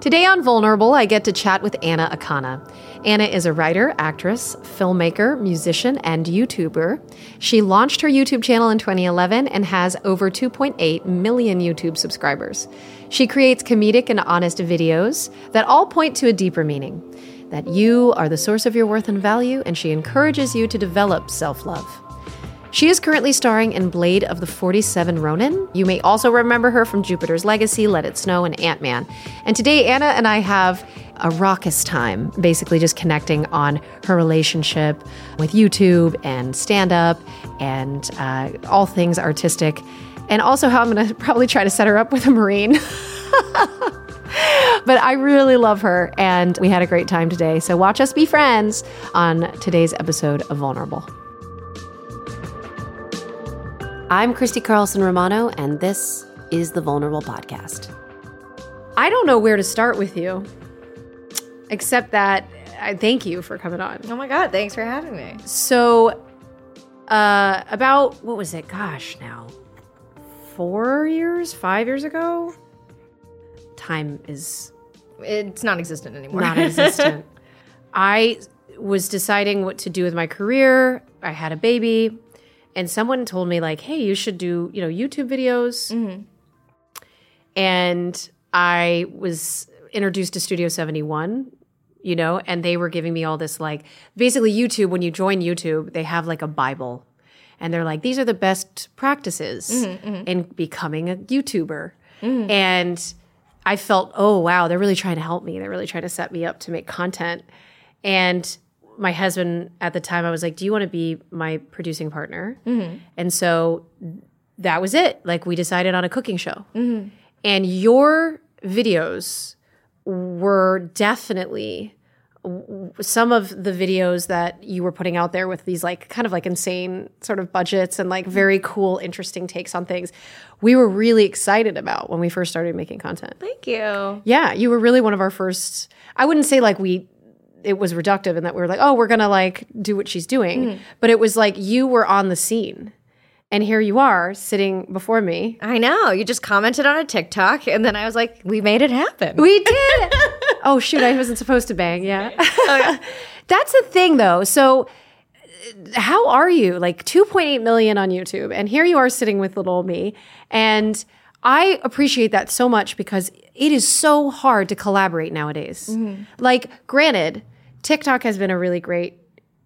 Today on Vulnerable, I get to chat with Anna Akana. Anna is a writer, actress, filmmaker, musician, and YouTuber. She launched her YouTube channel in 2011 and has over 2.8 million YouTube subscribers. She creates comedic and honest videos that all point to a deeper meaning that you are the source of your worth and value, and she encourages you to develop self love. She is currently starring in Blade of the 47 Ronin. You may also remember her from Jupiter's Legacy, Let It Snow, and Ant Man. And today, Anna and I have a raucous time, basically just connecting on her relationship with YouTube and stand up and uh, all things artistic. And also, how I'm going to probably try to set her up with a Marine. but I really love her, and we had a great time today. So, watch us be friends on today's episode of Vulnerable. I'm Christy Carlson Romano, and this is the Vulnerable Podcast. I don't know where to start with you, except that I thank you for coming on. Oh my God, thanks for having me. So, uh, about what was it? Gosh, now four years, five years ago. Time is It's non existent anymore. non existent. I was deciding what to do with my career. I had a baby, and someone told me like, "Hey, you should do you know YouTube videos." Mm-hmm. And I was introduced to Studio Seventy One, you know, and they were giving me all this like basically YouTube. When you join YouTube, they have like a Bible, and they're like, "These are the best practices mm-hmm, mm-hmm. in becoming a YouTuber," and I felt, oh wow, they're really trying to help me. They're really trying to set me up to make content. And my husband at the time, I was like, do you want to be my producing partner? Mm-hmm. And so that was it. Like we decided on a cooking show. Mm-hmm. And your videos were definitely some of the videos that you were putting out there with these like kind of like insane sort of budgets and like very cool interesting takes on things we were really excited about when we first started making content Thank you. yeah you were really one of our first i wouldn't say like we it was reductive and that we were like oh we're gonna like do what she's doing but it was like you were on the scene and here you are sitting before me I know. You just commented on a TikTok, and then I was like, we made it happen. We did. oh shoot, I wasn't supposed to bang. Yeah. That's the thing though. So uh, how are you? Like 2.8 million on YouTube and here you are sitting with little me and I appreciate that so much because it is so hard to collaborate nowadays. Like granted, TikTok has been a really great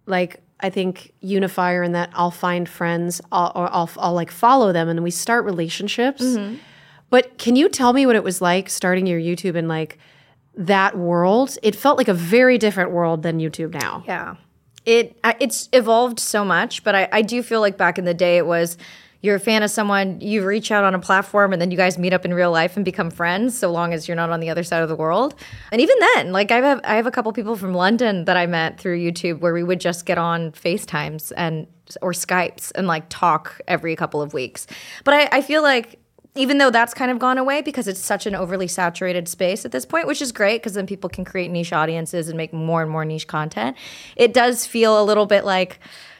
like I think unifier in that I'll find friends I'll, or I'll, I'll like follow them and we start relationships. Mm-hmm. But can you tell me what it was like starting your YouTube and like that world? It felt like a very different world than YouTube now. Yeah. It it's evolved so much, but I, I do feel like back in the day it was you're a fan of someone, you reach out on a platform and then you guys meet up in real life and become friends so long as you're not on the other side of the world. And even then, like I have I have a couple people from London that I met through YouTube where we would just get on FaceTimes and or Skypes and like talk every couple of weeks. But I, I feel like even though that's kind of gone away because it's such an overly saturated space at this point, which is great because then people can create niche audiences and make more and more niche content. It does feel a little bit like,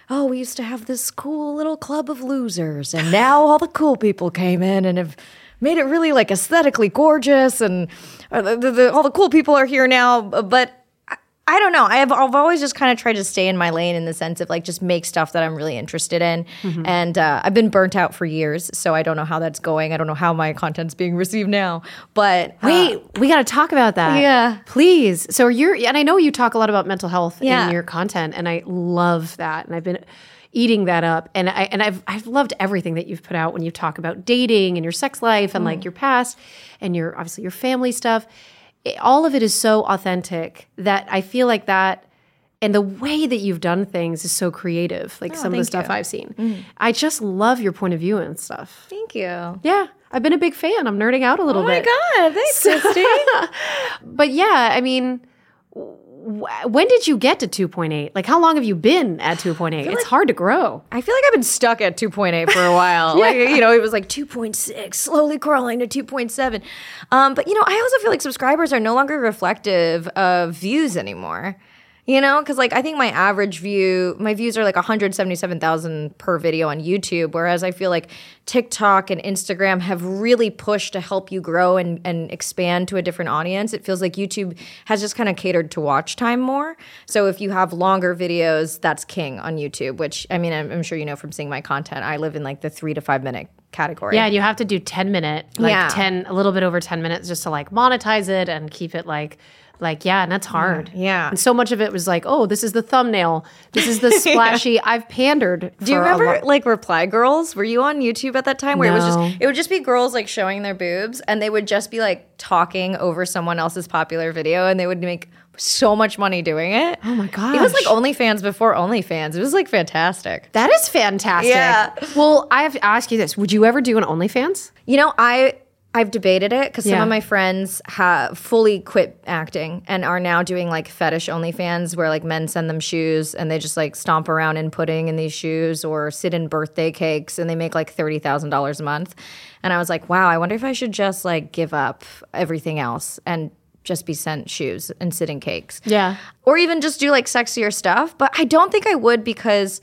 oh, we used to have this cool little club of losers, and now all the cool people came in and have made it really like aesthetically gorgeous, and uh, the, the, the- all the cool people are here now. But I, don't know. I have I've always just kind of tried to stay in my lane in the sense of like just make stuff that I'm really interested in. And uh, I've been burnt out for years, so I don't know how that's going. I don't know how my content's being received now. But uh, Wait, we got to talk about that. Yeah. Please. So you're, and I know you talk a lot about mental health Yeah. in your content, and I love that. And I've been eating that up. And I and I've I've loved everything that you've put out when you talk about dating and your sex life and like your past and your obviously your family stuff. It- all of it is so authentic that I feel like that and the way that you've done things is so creative. Like some of the Oh, stuff you. Mm. I've seen, I just love your point of view and stuff. Thank you. Oh Yeah, I've been a big fan. I'm nerding out a little bit. Oh my god, thanks, Christy. But yeah, I mean, when did you get to 2.8? Like, how long have you been at 2.8? It's hard to grow. I feel like I've been stuck at 2.8 for a while. Like, you know, it was like 2.6, slowly crawling to 2.7. Um, but, you know, I also feel like subscribers are no longer reflective of views anymore. You know, because like I think my average view, my views are like 177,000 per video on YouTube, whereas I feel like TikTok and Instagram have really pushed to help you grow and, and expand to a different audience. It feels like YouTube has just kind of catered to watch time more. So if you have longer videos, that's king on YouTube, which I mean, I'm, I'm sure you know from seeing my content. I live in like the three to five minute category. Yeah, you have to do 10 minute, like Yeah. 10, a little bit over 10 minutes just to like monetize it and keep it like, like, yeah, and that's hard. Yeah. And so much of it was like, oh, this is the thumbnail. This is the splashy. I've pandered. Do you remember like Reply Girls? Were you on YouTube at that time where it was just it would just be girls like showing their boobs and they would just be like talking over someone else's popular video and they would make so much money doing it. Oh my god! It was like OnlyFans before OnlyFans. It was like fantastic. that is fantastic. Yeah. Well, I have to ask you this. Would you ever do an OnlyFans? You know, I I've debated it because some of my friends have fully quit acting and are now doing like fetish OnlyFans where like men send them shoes and they just like stomp around in pudding in these shoes or sit in birthday cakes and they make like thirty thousand dollars a month. And I was like, wow, I wonder if I should just like give up everything else and just be sent shoes and sit in cakes. Yeah. Or even just do like sexier stuff. But I don't think I would because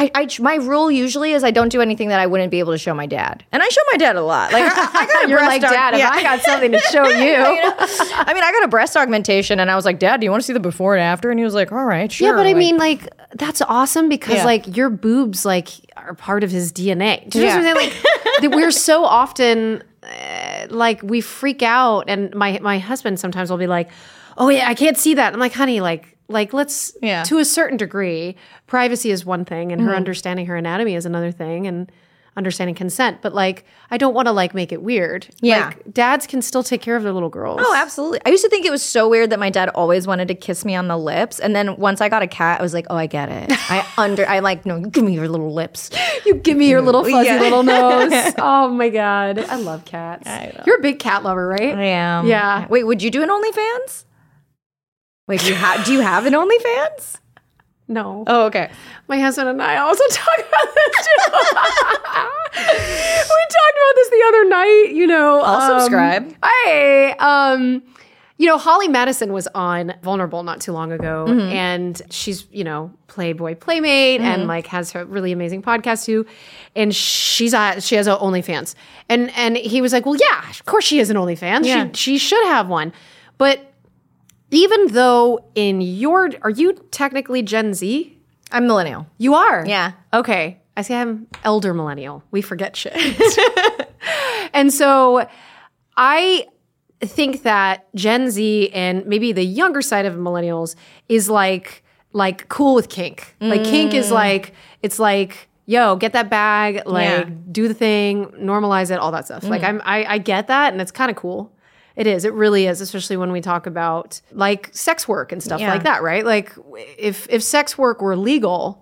I, I my rule usually is I don't do anything that I wouldn't be able to show my dad, and I show my dad a lot. Like I, I got a You're breast like, Dad, yeah. if I got something to show you. You know? I mean, I got a breast augmentation, and I was like, Dad, do you want to see the before and after? And he was like, All right, sure. Yeah, but I Like, mean, like that's awesome because Yeah. like your boobs like are part of his DNA. Do you know what I'm Yeah. saying? Like that we're so often uh, like we freak out, and my my husband sometimes will be like, "Oh yeah, I can't see that." I'm like, "Honey, like." Like let's Yeah. to a certain degree, privacy is one thing and her mm-hmm. understanding her anatomy is another thing and understanding consent. But like I don't want to like make it weird. Yeah. Like dads can still take care of their little girls. Oh, absolutely. I used to think it was so weird that my dad always wanted to kiss me on the lips, and then once I got a cat, I was like, Oh, I get it. I under. I like no. Give me your little lips. You give me your little fuzzy Yeah. little nose. Oh my god, I love cats. You're a big cat lover, right? I am. Yeah. Wait, would you do an OnlyFans? Wait, do you have? do you have an OnlyFans? No, Oh, okay. my husband and I also talk about this too. we talked about this the other night. You know, I'll um, subscribe. Hey, um, you know, Holly Madison was on Vulnerable not too long ago, Mm-hmm. and she's you know Playboy Playmate and like has her really amazing podcast too, and she's uh, she has a OnlyFans, and and he was like, well, yeah, of course she has an OnlyFans, Yeah. she she should have one, but even though in your are you technically Gen Z? I'm millennial. You are. Yeah. Okay. I see I'm elder millennial. We forget shit. and so I think that Gen Z and maybe the younger side of millennials is like like cool with kink. Like kink is mm. like it's like yo, get that bag, like Yeah. do the thing, normalize it, all that stuff. Like mm. I'm I, I get that and it's kind of cool. It is. It really is, especially when we talk about like sex work and stuff Yeah. like that, right? Like if if sex work were legal,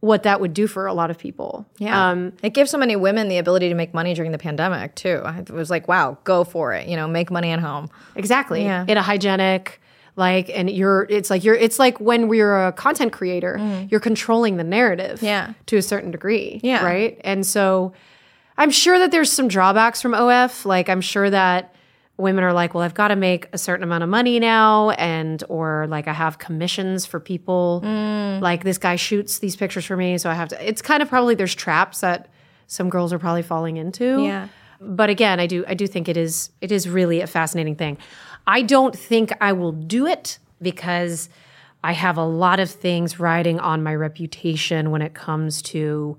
what that would do for a lot of people. Yeah. Um, it gives so many women the ability to make money during the pandemic too. It was like, wow, go for it. You know, make money at home. exactly. Yeah. In a hygienic, like, and you're, it's like you're, it's like when we're a content creator, you're controlling the narrative. Mm. Yeah. To a certain degree. Yeah. Right. And so I'm sure that there's some drawbacks from OF. Like, I'm sure that women are like, well, I've got to make a certain amount of money now. And, or like, I have commissions for people. Mm. Like, this guy shoots these pictures for me. So I have to, it's kind of probably there's traps that some girls are probably falling into. Yeah. But again, I do, I do think it is, it is really a fascinating thing. I don't think I will do it because I have a lot of things riding on my reputation when it comes to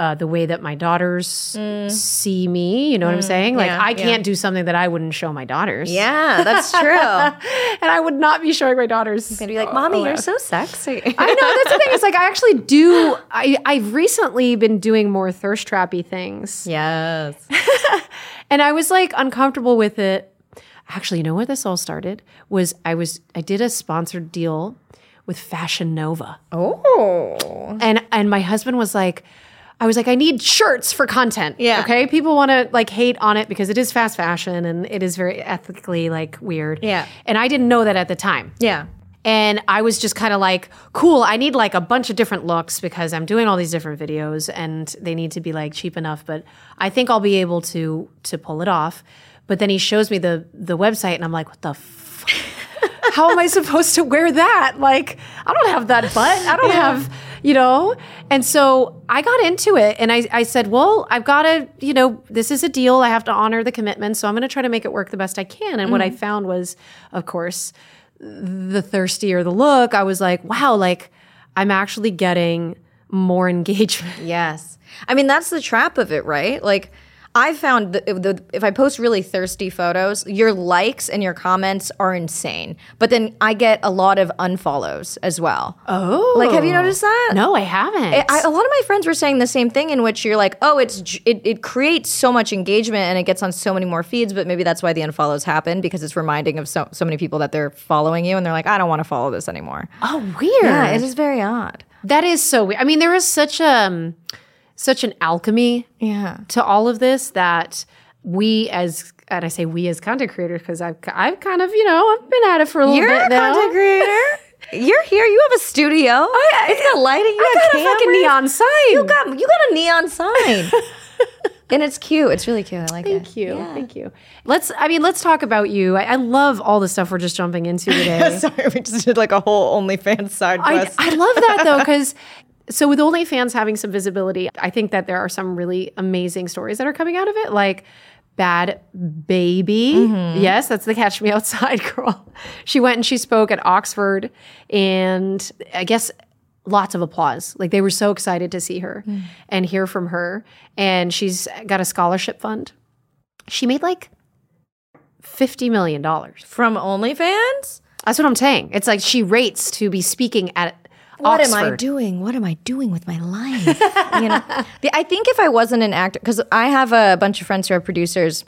uh, the way that my daughters see me. You know what I'm saying? Like, Mm. yeah, I can't do something that I wouldn't show my daughters. Yeah, that's true. And I would not be showing my daughters. They'd be like, "Mommy, you're so sexy." I know that's the thing. It's like I actually do. I I've recently been doing more thirst trappy things, yes. and I was like uncomfortable with it actually, you know where this all started? Was I was I did a sponsored deal with Fashion Nova. Oh. And and my husband was like, I was like, I need shirts for content. Yeah. Okay. People want to like hate on it because it is fast fashion and it is very ethically like weird. Yeah. And I didn't know that at the time. Yeah. And I was just kind of like, cool, I need like a bunch of different looks because I'm doing all these different videos and they need to be like cheap enough, but I think I'll be able to to pull it off. But then he shows me the the website and I'm like, what the fuck? How am I supposed to wear that? Like, I don't have that butt. I don't have, you know? And so I got into it and I, I said, well, I've got to, you know, this is a deal. I have to honor the commitment. So I'm going to try to make it work the best I can. And what I mm-hmm. found was, of course, the thirstier the look, I was like, wow, like I'm actually getting more engagement. Yes. I mean, that's the trap of it, right? Like, I found that if, the, if I post really thirsty photos, your likes and your comments are insane. But then I get a lot of unfollows as well. Oh. Like, have you noticed that? No, I haven't. I, a lot of my friends were saying the same thing, in which you're like, oh, it's it, it creates so much engagement and it gets on so many more feeds, but maybe that's why the unfollows happen because it's reminding of so, so many people that they're following you and they're like, I don't want to follow this anymore. oh, weird. Yeah, it is very odd. That is so weird. I mean, there is such um such an alchemy Yeah. to all of this that we as and I say we as content creators because I've I've kind of you know I've been at it for a little You're bit a now. content creator. You're here. You have a studio. it's got lighting. You I got, a fucking neon sign. You got you got a neon sign. and it's cute. It's really cute. I like it. Thank you, thank you. Let's. I mean, let's talk about you. I, I love all the stuff we're just jumping into today. Sorry, we just did like a whole OnlyFans side I. I love that though, because so with OnlyFans having some visibility, I think that there are some really amazing stories that are coming out of it, like Bhad Bhabie. Mm-hmm. Yes, that's the Catch Me Outside girl. She went and she spoke at Oxford, and I guess lots of applause. Like they were so excited to see her mm. and hear from her. And she's got a scholarship fund. She made like $50 million. From OnlyFans? That's what I'm saying. It's like she rates to be speaking at What Oxford. am I doing? What am I doing with my life? you know, I think if I wasn't an actor, because I have a bunch of friends who are producers,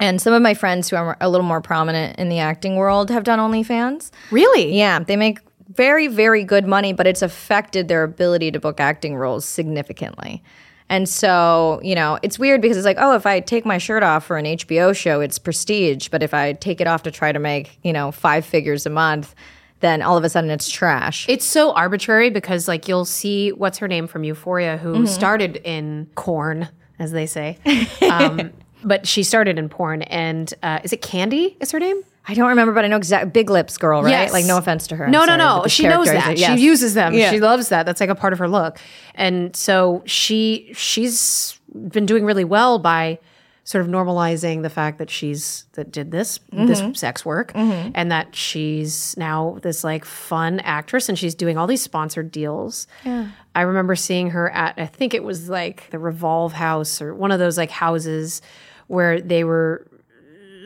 and some of my friends who are a little more prominent in the acting world have done OnlyFans. Really? Yeah, they make very, very good money, but it's affected their ability to book acting roles significantly. And so, you know, it's weird because it's like, oh, if I take my shirt off for an HBO show, it's prestige. But if I take it off to try to make, you know, five figures a month, then all of a sudden it's trash. It's so arbitrary because like you'll see what's her name from Euphoria who started in corn, as they say. Um, but she started in porn and uh, is it Candy? Is her name? I don't remember, but I know exactly. Big lips girl, right? Yes. Like, no offense to her. I'm No, no, sorry, no. the She knows that. yes. She uses them. Yeah. She loves that. That's like a part of her look. And so she she's been doing really well by sort of normalizing the fact that she's that did this this mm-hmm. sex work mm-hmm. and that she's now this like fun actress and she's doing all these sponsored deals. Yeah. I remember seeing her at I think it was like the Revolve House or one of those like houses where they were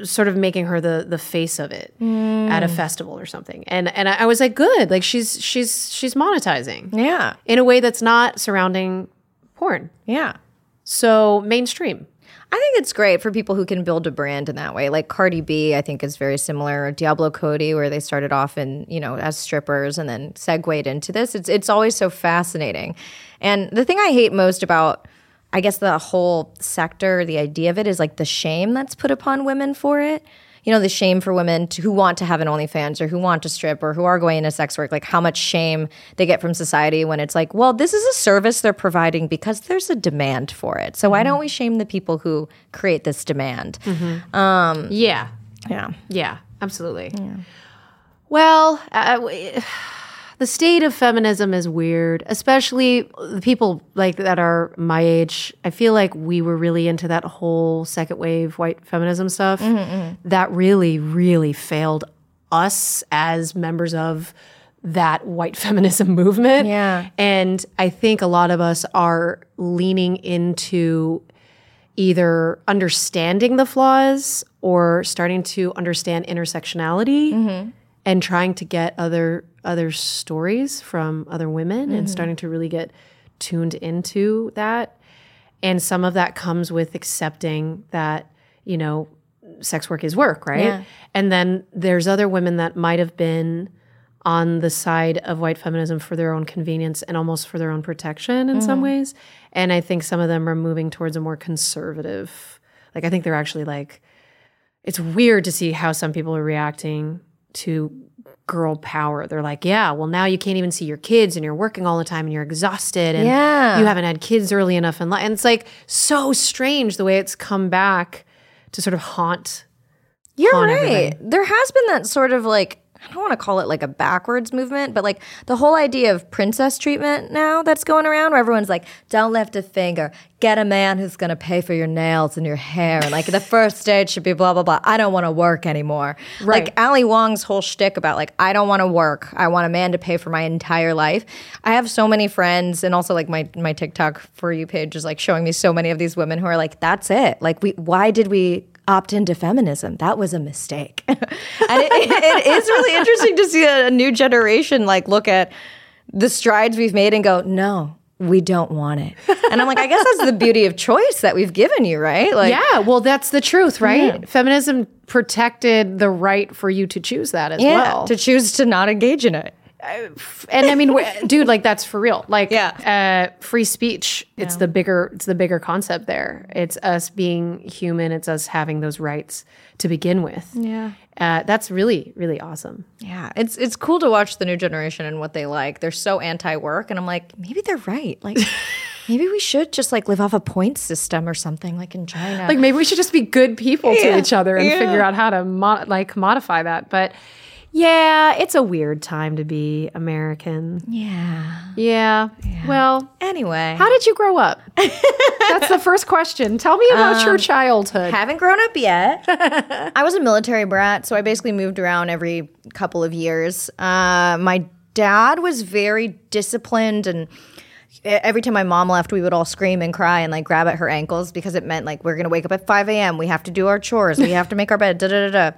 sort of making her the the face of it mm. at a festival or something. And and I, I was like, good. Like she's she's she's monetizing Yeah. in a way that's not surrounding porn. Yeah. So mainstream. I think it's great for people who can build a brand in that way. Like Cardi B, I think is very similar. Diablo Cody, where they started off in you know as strippers and then segued into this. It's it's always so fascinating. And the thing I hate most about I guess the whole sector, the idea of it is like the shame that's put upon women for it. You know, the shame for women to, who want to have an OnlyFans or who want to strip or who are going into sex work, like how much shame they get from society when it's like, well, this is a service they're providing because there's a demand for it. So why mm-hmm. don't we shame the people who create this demand? Mm-hmm. Um, yeah. Yeah. Yeah. Absolutely. Well, uh, uh w- the state of feminism is weird, especially the people like that are my age. I feel like we were really into that whole second wave white feminism stuff. Mm-hmm, mm-hmm. That really, really failed us as members of that white feminism movement. Yeah. And I think a lot of us are leaning into either understanding the flaws or starting to understand intersectionality mm-hmm. And trying to get other other stories from other women and mm-hmm. starting to really get tuned into that and some of that comes with accepting that you know sex work is work, right? Yeah. And then there's other women that might have been on the side of white feminism for their own convenience and almost for their own protection in some mm. ways. And I think some of them are moving towards a more conservative. Like I think they're actually like it's weird to see how some people are reacting to girl power. They're like, yeah, well now you can't even see your kids and you're working all the time and you're exhausted and Yeah. you haven't had kids early enough in life. And it's like so strange the way it's come back to sort of haunt You're on right. everything. There has been that sort of like I don't want to call it like a backwards movement, but like the whole idea of princess treatment now that's going around where everyone's like, don't lift a finger, get a man who's going to pay for your nails and your hair. And like the first date should be blah, blah, blah. I don't want to work anymore. Right. Like Ali Wong's whole shtick about like, I don't want to work. I want a man to pay for my entire life. I have so many friends and also like my, my TikTok for you page is like showing me so many of these women who are like, that's it. Like we, why did we opt into feminism. That was a mistake. and it, it is really interesting to see a, a new generation like look at the strides we've made and go, no, we don't want it. And I'm like, I guess that's the beauty of choice that we've given you, right? Like, Yeah, well, that's the truth, right? Feminism protected the right for you to choose that as yeah, well. to choose to not engage in it. And I mean, dude, like that's for real. Like, Yeah. uh, free speech. It's the bigger. It's the bigger concept there. It's us being human. It's us having those rights to begin with. Yeah. Uh, that's really, really awesome. Yeah, it's it's cool to watch the new generation and what they like. They're so anti-work, and I'm like, maybe they're right. Like, maybe we should just like live off a point system or something, like in China. Like maybe we should just be good people to each other and yeah. figure out how to mo- like modify that. But yeah, it's a weird time to be American. yeah. Yeah. Well, Anyway, how did you grow up? That's the first question. Tell me about Um, your childhood. Haven't grown up yet. I was a military brat, so I basically moved around every couple of years. Uh, my dad was very disciplined, and every time my mom left, we would all scream and cry and like grab at her ankles because it meant like we're gonna wake up at 5 a.m. We have to do our chores. We have to make our bed. Da da da da.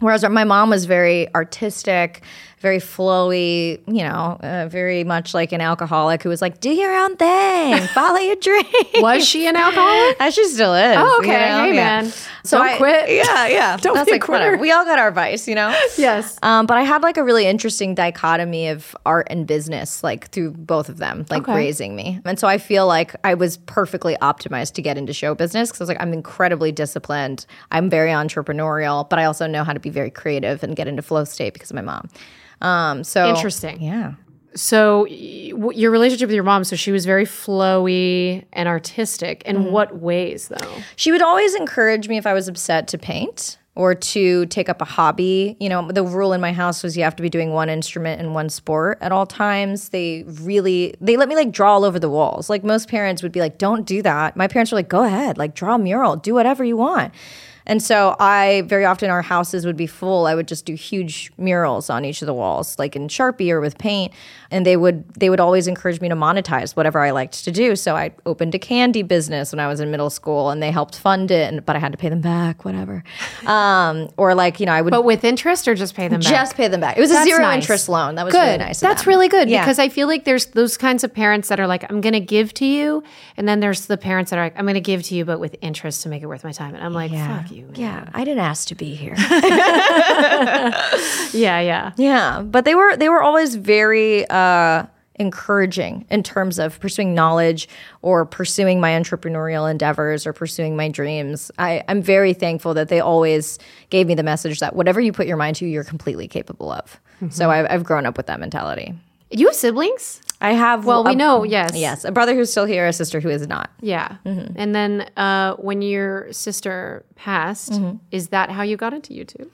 Whereas my mom was very artistic, very flowy, you know, uh, very much like an alcoholic who was like, "Do your own thing, follow your dream." Was she an alcoholic? As she still is. Oh, okay. you know? Hey, Yeah. man. Don't I- quit. Yeah, yeah. Don't That's be a like quitter. whatever. We all got our vice, you know. Yes. Um, but I had like a really interesting dichotomy of art and business, like through both of them, like Okay. raising me. And so I feel like I was perfectly optimized to get into show business because I was like, I'm incredibly disciplined. I'm very entrepreneurial, but I also know how to be very creative and get into flow state because of my mom. Um, so Interesting. Yeah. So, your relationship with your mom, so she was very flowy and artistic. In Mm-hmm. what ways, though? She would always encourage me if I was upset to paint or to take up a hobby. You know, the rule in my house was you have to be doing one instrument and one sport at all times. They really they let me like draw all over the walls. Like most parents would be like, "Don't do that." My parents were like, "Go ahead, like draw a mural, do whatever you want." And so I very often our houses would be full. I would just do huge murals on each of the walls, like in Sharpie or with paint. And they would they would always encourage me to monetize whatever I liked to do. So I opened a candy business when I was in middle school, and they helped fund it. And but I had to pay them back, whatever. Um, or like you know I would But with interest or just pay them back? just pay them back. It was a zero nice. interest loan. That was good. really nice. That's really good Yeah. because I feel like there's those kinds of parents that are like, I'm going to give to you. And then there's the parents that are like, I'm going to give to you, but with interest to make it worth my time. And I'm like, fuck you. man. yeah, I didn't ask to be here. Yeah. Yeah. Yeah, but they were they were always very uh, encouraging in terms of pursuing knowledge or pursuing my entrepreneurial endeavors or pursuing my dreams. I, I'm very thankful that they always gave me the message that whatever you put your mind to, you're completely capable of. So I've, I've grown up with that mentality. You have siblings? I have Well, we know, yes. yes, a brother who's still here, a sister who is not. Yeah. Mm-hmm. And then uh, when your sister passed, Mm-hmm. is that how you got into YouTube?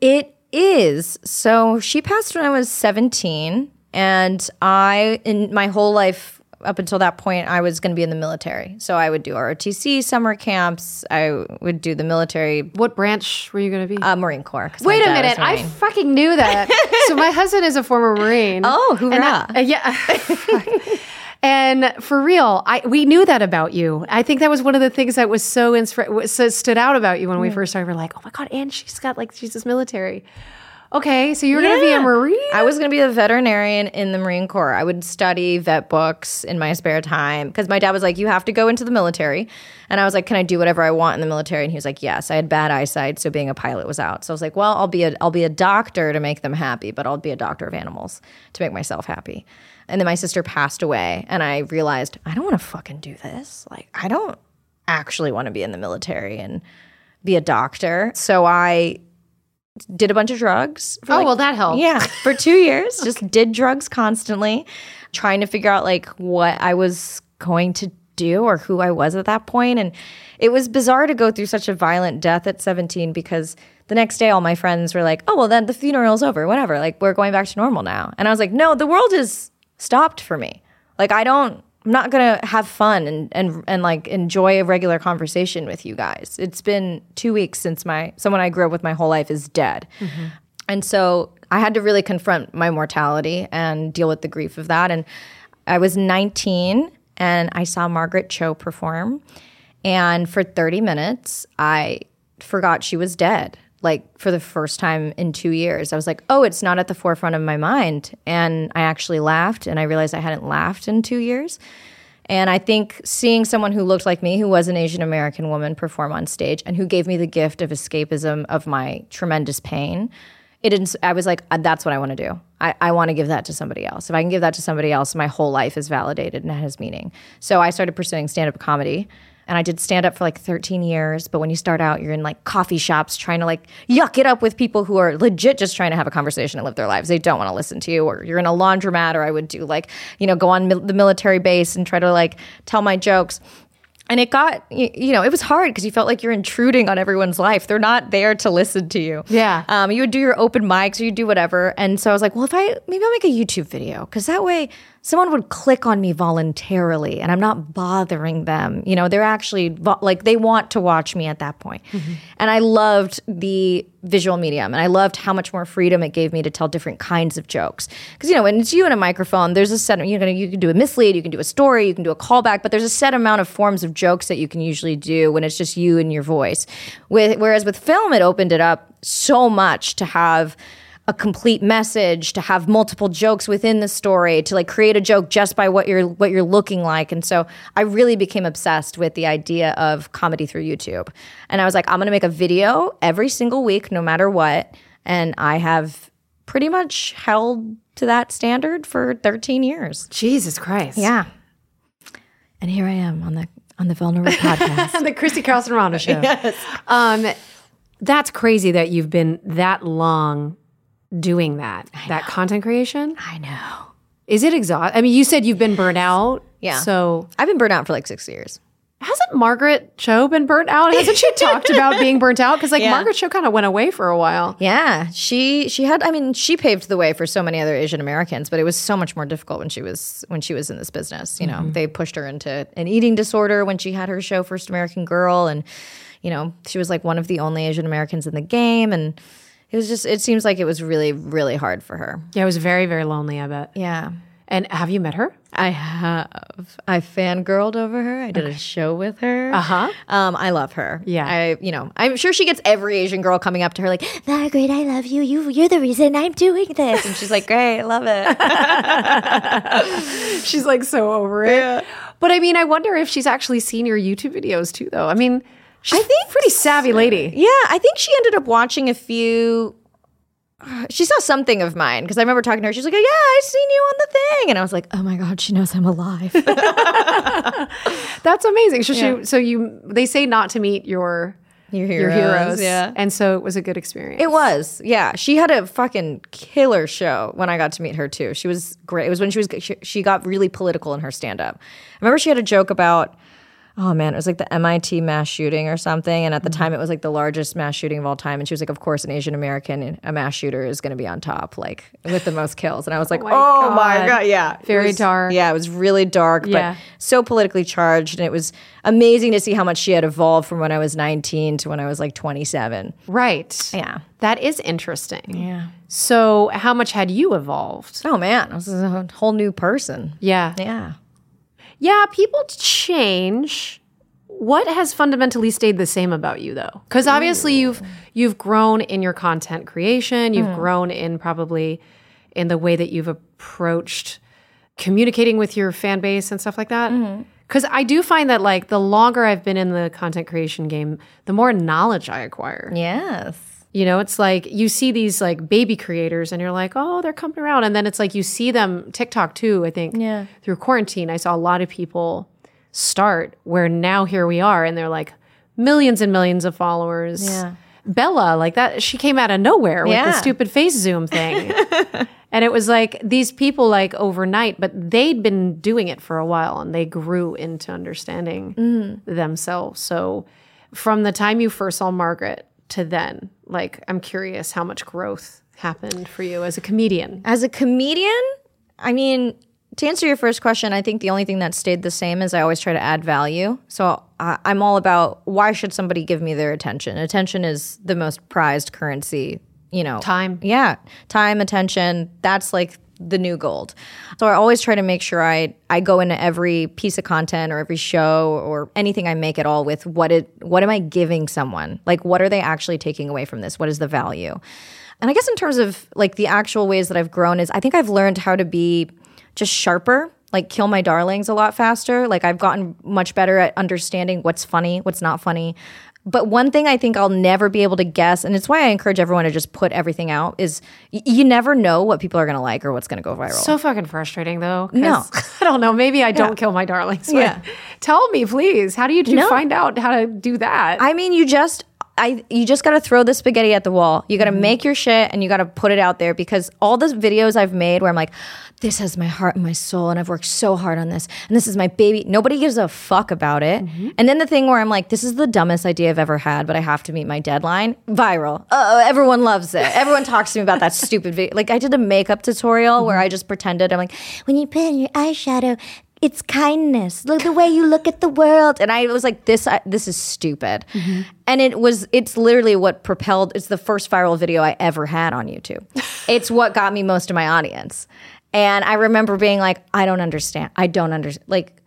It is. So she passed when I was 17. And I, in my whole life up until that point, I was going to be in the military. So I would do ROTC summer camps. I would do the military What branch were you going to be? uh, Marine Corps. Wait a minute. I fucking knew that. so my husband is a former Marine. Oh, And hoorah. I- uh, yeah. and for real, I we knew that about you. I think that was one of the things that was so, was so stood out about you when we first started. We're like, oh my god, and she's got like she's this military. Okay, so you were going to be a Marine? I was going to be a veterinarian in the Marine Corps. I would study vet books in my spare time because my dad was like, "You have to go into the military," and I was like, "Can I do whatever I want in the military?" And he was like, "Yes." I had bad eyesight, so being a pilot was out. So I was like, "Well, I'll be a I'll be a doctor to make them happy, but I'll be a doctor of animals to make myself happy." And then my sister passed away, and I realized I don't want to fucking do this. Like, I don't actually want to be in the military and be a doctor. So I did a bunch of drugs. for, oh, like, well, that helped. yeah, for two years, just did drugs constantly, trying to figure out like what I was going to do or who I was at that point. And it was bizarre to go through such a violent death at 17 because the next day all my friends were like, oh, well, then the funeral's over, whatever. Like, we're going back to normal now. And I was like, no, the world has stopped for me. Like, I don't. I'm not gonna have fun and, and and like enjoy a regular conversation with you guys. It's been two weeks since my someone I grew up with my whole life is dead. Mm-hmm. And so I had to really confront my mortality and deal with the grief of that. And I was 19 and I saw Margaret Cho perform. And for 30 minutes, I forgot she was dead. Like for the first time in two years, I was like, oh, it's not at the forefront of my mind. And I actually laughed and I realized I hadn't laughed in two years. And I think seeing someone who looked like me, who was an Asian American woman, perform on stage and who gave me the gift of escapism of my tremendous pain, it didn't, I was like, "Uh, that's what I want to do. I, I want to give that to somebody else. If I can give that to somebody else, my whole life is validated and has meaning. So I started pursuing stand up comedy. And I did stand up for like 13 years. But when you start out, you're in like coffee shops trying to like yuck it up with people who are legit just trying to have a conversation and live their lives. They don't want to listen to you. Or you're in a laundromat, or I would do like, you know, go on mil- the military base and try to like tell my jokes. And it got, you know, it was hard because you felt like you're intruding on everyone's life. They're not there to listen to you. Yeah. Um, you would do your open mics or you do whatever. And so I was like, well, if I, maybe I'll make a YouTube video because that way someone would click on me voluntarily and I'm not bothering them. You know, they're actually vo- like, they want to watch me at that point. Mm-hmm. And I loved the visual medium and I loved how much more freedom it gave me to tell different kinds of jokes. Because, you know, when it's you and a microphone, there's a set, you know, you can do a mislead, you can do a story, you can do a callback, but there's a set amount of forms of jokes that you can usually do when it's just you and your voice. With, whereas with film, it opened it up so much to have a complete message to have multiple jokes within the story to like create a joke just by what you're what you're looking like and so i really became obsessed with the idea of comedy through youtube and i was like i'm going to make a video every single week no matter what and i have pretty much held to that standard for 13 years Jesus Christ. yeah and here i am on the on the vulnerable podcast the Christy Carlson Romano show. yes. Um, that's crazy that you've been that long doing that, that content creation. i know Is it exhaust? I mean, you said you've been burnt out. Yeah. So i've been burnt out for like six years hasn't Margaret Cho been burnt out? Hasn't she talked about being burnt out? Because like Yeah. Margaret Cho kind of went away for a while. Yeah, she she had. I mean, she paved the way for so many other Asian Americans, but it was so much more difficult when she was when she was in this business. You know, mm-hmm. they pushed her into an eating disorder when she had her show First American Girl, and you know, she was like one of the only Asian Americans in the game, and it was just. It seems like it was really really hard for her. Yeah, it was very, very lonely, I bet. Yeah. And have you met her? I have. I fangirled over her. I did a show with her. Uh-huh. Um, I love her. Yeah. I, you know, I'm sure she gets every Asian girl coming up to her like, Margaret, I love you. You, you're the reason I'm doing this. And she's like, great, I love it. She's like so over it. But I mean, I wonder if she's actually seen your YouTube videos too, though. I mean, she's I think pretty savvy lady. yeah, I think she ended up watching a few. Uh, she saw something of mine because I remember talking to her. She's like, "Oh yeah, I seen you on the thing," and I was like, "Oh my god, she knows I'm alive." That's amazing. So, she, so you, they say not to meet your Your your heroes, yeah. and so it was a good experience. It was, yeah. She had a fucking killer show when I got to meet her too. She was great. It was when she was she, she got really political in her stand up. I remember she had a joke about oh man, it was like the MIT mass shooting or something, and at the mm-hmm. time it was like the largest mass shooting of all time. And she was like, of course, an Asian American, a mass shooter is going to be on top, like with the most kills. And I was oh like, oh my my God. god, yeah, Very was- dark. Yeah, it was really dark, Yeah. but so politically charged, and it was amazing to see how much she had evolved from when I was 19 to when I was like 27. right. Yeah. That is interesting. Yeah. So, how much had you evolved? Oh man, I was a whole new person. Yeah. Yeah. Yeah, people change. what has fundamentally stayed the same about you though? Because obviously you've you've grown in your content creation, you've hmm. grown in probably in the way that you've approached communicating with your fan base and stuff like that. Mm-hmm. Because I do find that like the longer I've been in the content creation game, the more knowledge I acquire. Yes. You know, it's like you see these like baby creators and you're like, oh, they're coming around. And then it's like you see them, TikTok too, I think. Yeah. Through quarantine, I saw a lot of people start where now here we are and they're like millions and millions of followers. Yeah. Bella, like that, she came out of nowhere with the stupid face zoom thing. and it was like these people, like overnight, but they'd been doing it for a while and they grew into understanding Mm-hmm. themselves. So from the time you first saw Margaret to then, like, I'm curious how much growth happened for you as a comedian. As a comedian, I mean, to answer your first question, I think the only thing that stayed the same is I always try to add value. So I, I'm all about why should somebody give me their attention? Attention is the most prized currency, you know. Time. Yeah, time, attention. That's like the new gold. So I always try to make sure I I go into every piece of content or every show or anything I make at all with what it what am I giving someone? Like what are they actually taking away from this? What is the value? And I guess in terms of like the actual ways that I've grown is I think I've learned how to be just sharper, like kill my darlings a lot faster. Like I've gotten much better at understanding what's funny, what's not funny. But one thing I think I'll never be able to guess, and it's why I encourage everyone to just put everything out, is y- you never know what people are going to like or what's going to go viral. So fucking frustrating though. No. I don't know. Maybe I don't kill my darlings. Yeah. Tell me, please. How do you do No. find out how to do that? I mean, you just I you just got to throw the spaghetti at the wall. You got to make your shit and you got to put it out there because all the videos I've made where I'm like, this has my heart and my soul and I've worked so hard on this and this is my baby. Nobody gives a fuck about it. And then the thing where I'm like, this is the dumbest idea I've ever had, but I have to meet my deadline. Viral. Uh, everyone loves it. Everyone talks to me about that stupid video. Like I did a makeup tutorial where I just pretended I'm like, when you put on your eyeshadow, it's kindness. Look the way you look at the world. And I was like, this, I, this is stupid. Mm-hmm. And it was, it's literally what propelled. It's the first viral video I ever had on YouTube. it's what got me most of my audience. And I remember being like, I don't understand. I don't understand. Like,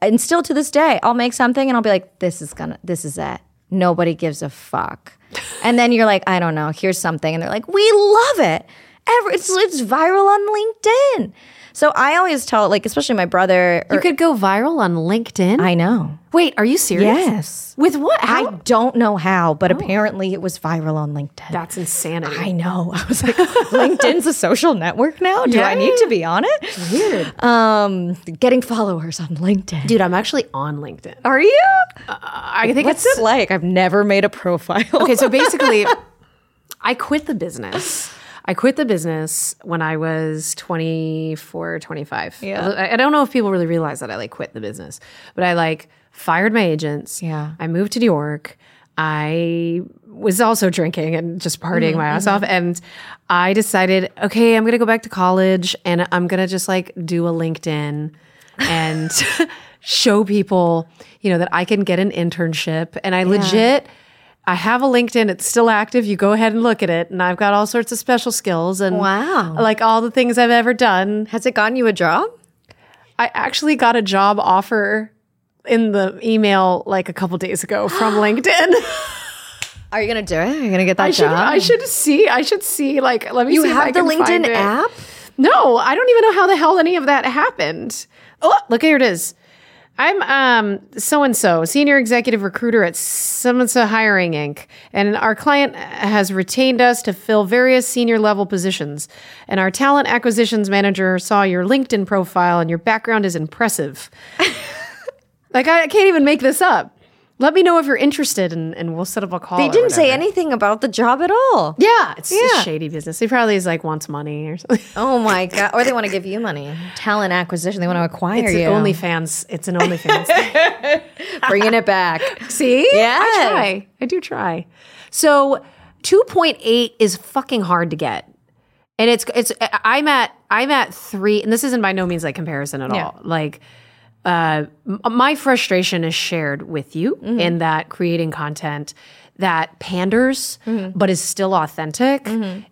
and still to this day, I'll make something and I'll be like, this is gonna, this is it. Nobody gives a fuck. and then you're like, I don't know, here's something. And they're like, we love it. Ever, it's, it's viral on LinkedIn. So I always tell, like, especially my brother. you could go viral on LinkedIn. I know. Wait, are you serious? Yes. With what? How? I don't know how, but apparently it was viral on LinkedIn. That's insanity. I know. I was like, LinkedIn's a social network now. Do I need to be on it? Weird. Um, getting followers on LinkedIn. Dude, I'm actually on LinkedIn. Are you? I think What's it's it like? I've never made a profile. Okay, so basically, I quit the business. I quit the business when I was 24, 25. Yeah. I, I don't know if people really realize that I like quit the business, but I like fired my agents. Yeah. I moved to New York. I was also drinking and just partying mm-hmm. my ass mm-hmm. off. And I decided, okay, I'm going to go back to college and I'm going to just like do a LinkedIn and show people, you know, that I can get an internship. And I legit, I have a LinkedIn. It's still active. You go ahead and look at it. And I've got all sorts of special skills and Wow. like all the things I've ever done. Has it gotten you a job? I actually got a job offer in the email like a couple days ago from LinkedIn. Are you gonna do it? Are you gonna get that I should job? I should see I should see like let me you see if I have the LinkedIn app? No, I don't even know how the hell any of that happened. Oh, look here it is. I'm um so and so, senior executive recruiter at Simonsa Hiring Inc. And our client has retained us to fill various senior level positions. And our talent acquisitions manager saw your LinkedIn profile and your background is impressive. like I can't even make this up. Let me know if you're interested and, and we'll set up a call. They didn't say anything about the job at all. Yeah, it's Yeah. a shady business. He probably is like wants money or something. Oh my god! Or they want to give you money, talent acquisition. They want to acquire It's you. an OnlyFans. It's an OnlyFans. thing. bringing it back. See? Yeah, I try. I do try. So 2.8 is fucking hard to get. And it's it's I'm at I'm at 3 and this isn't by no means like comparison at Yeah. all. Like uh my frustration is shared with you Mm-hmm. in that creating content that panders Mm-hmm. but is still authentic.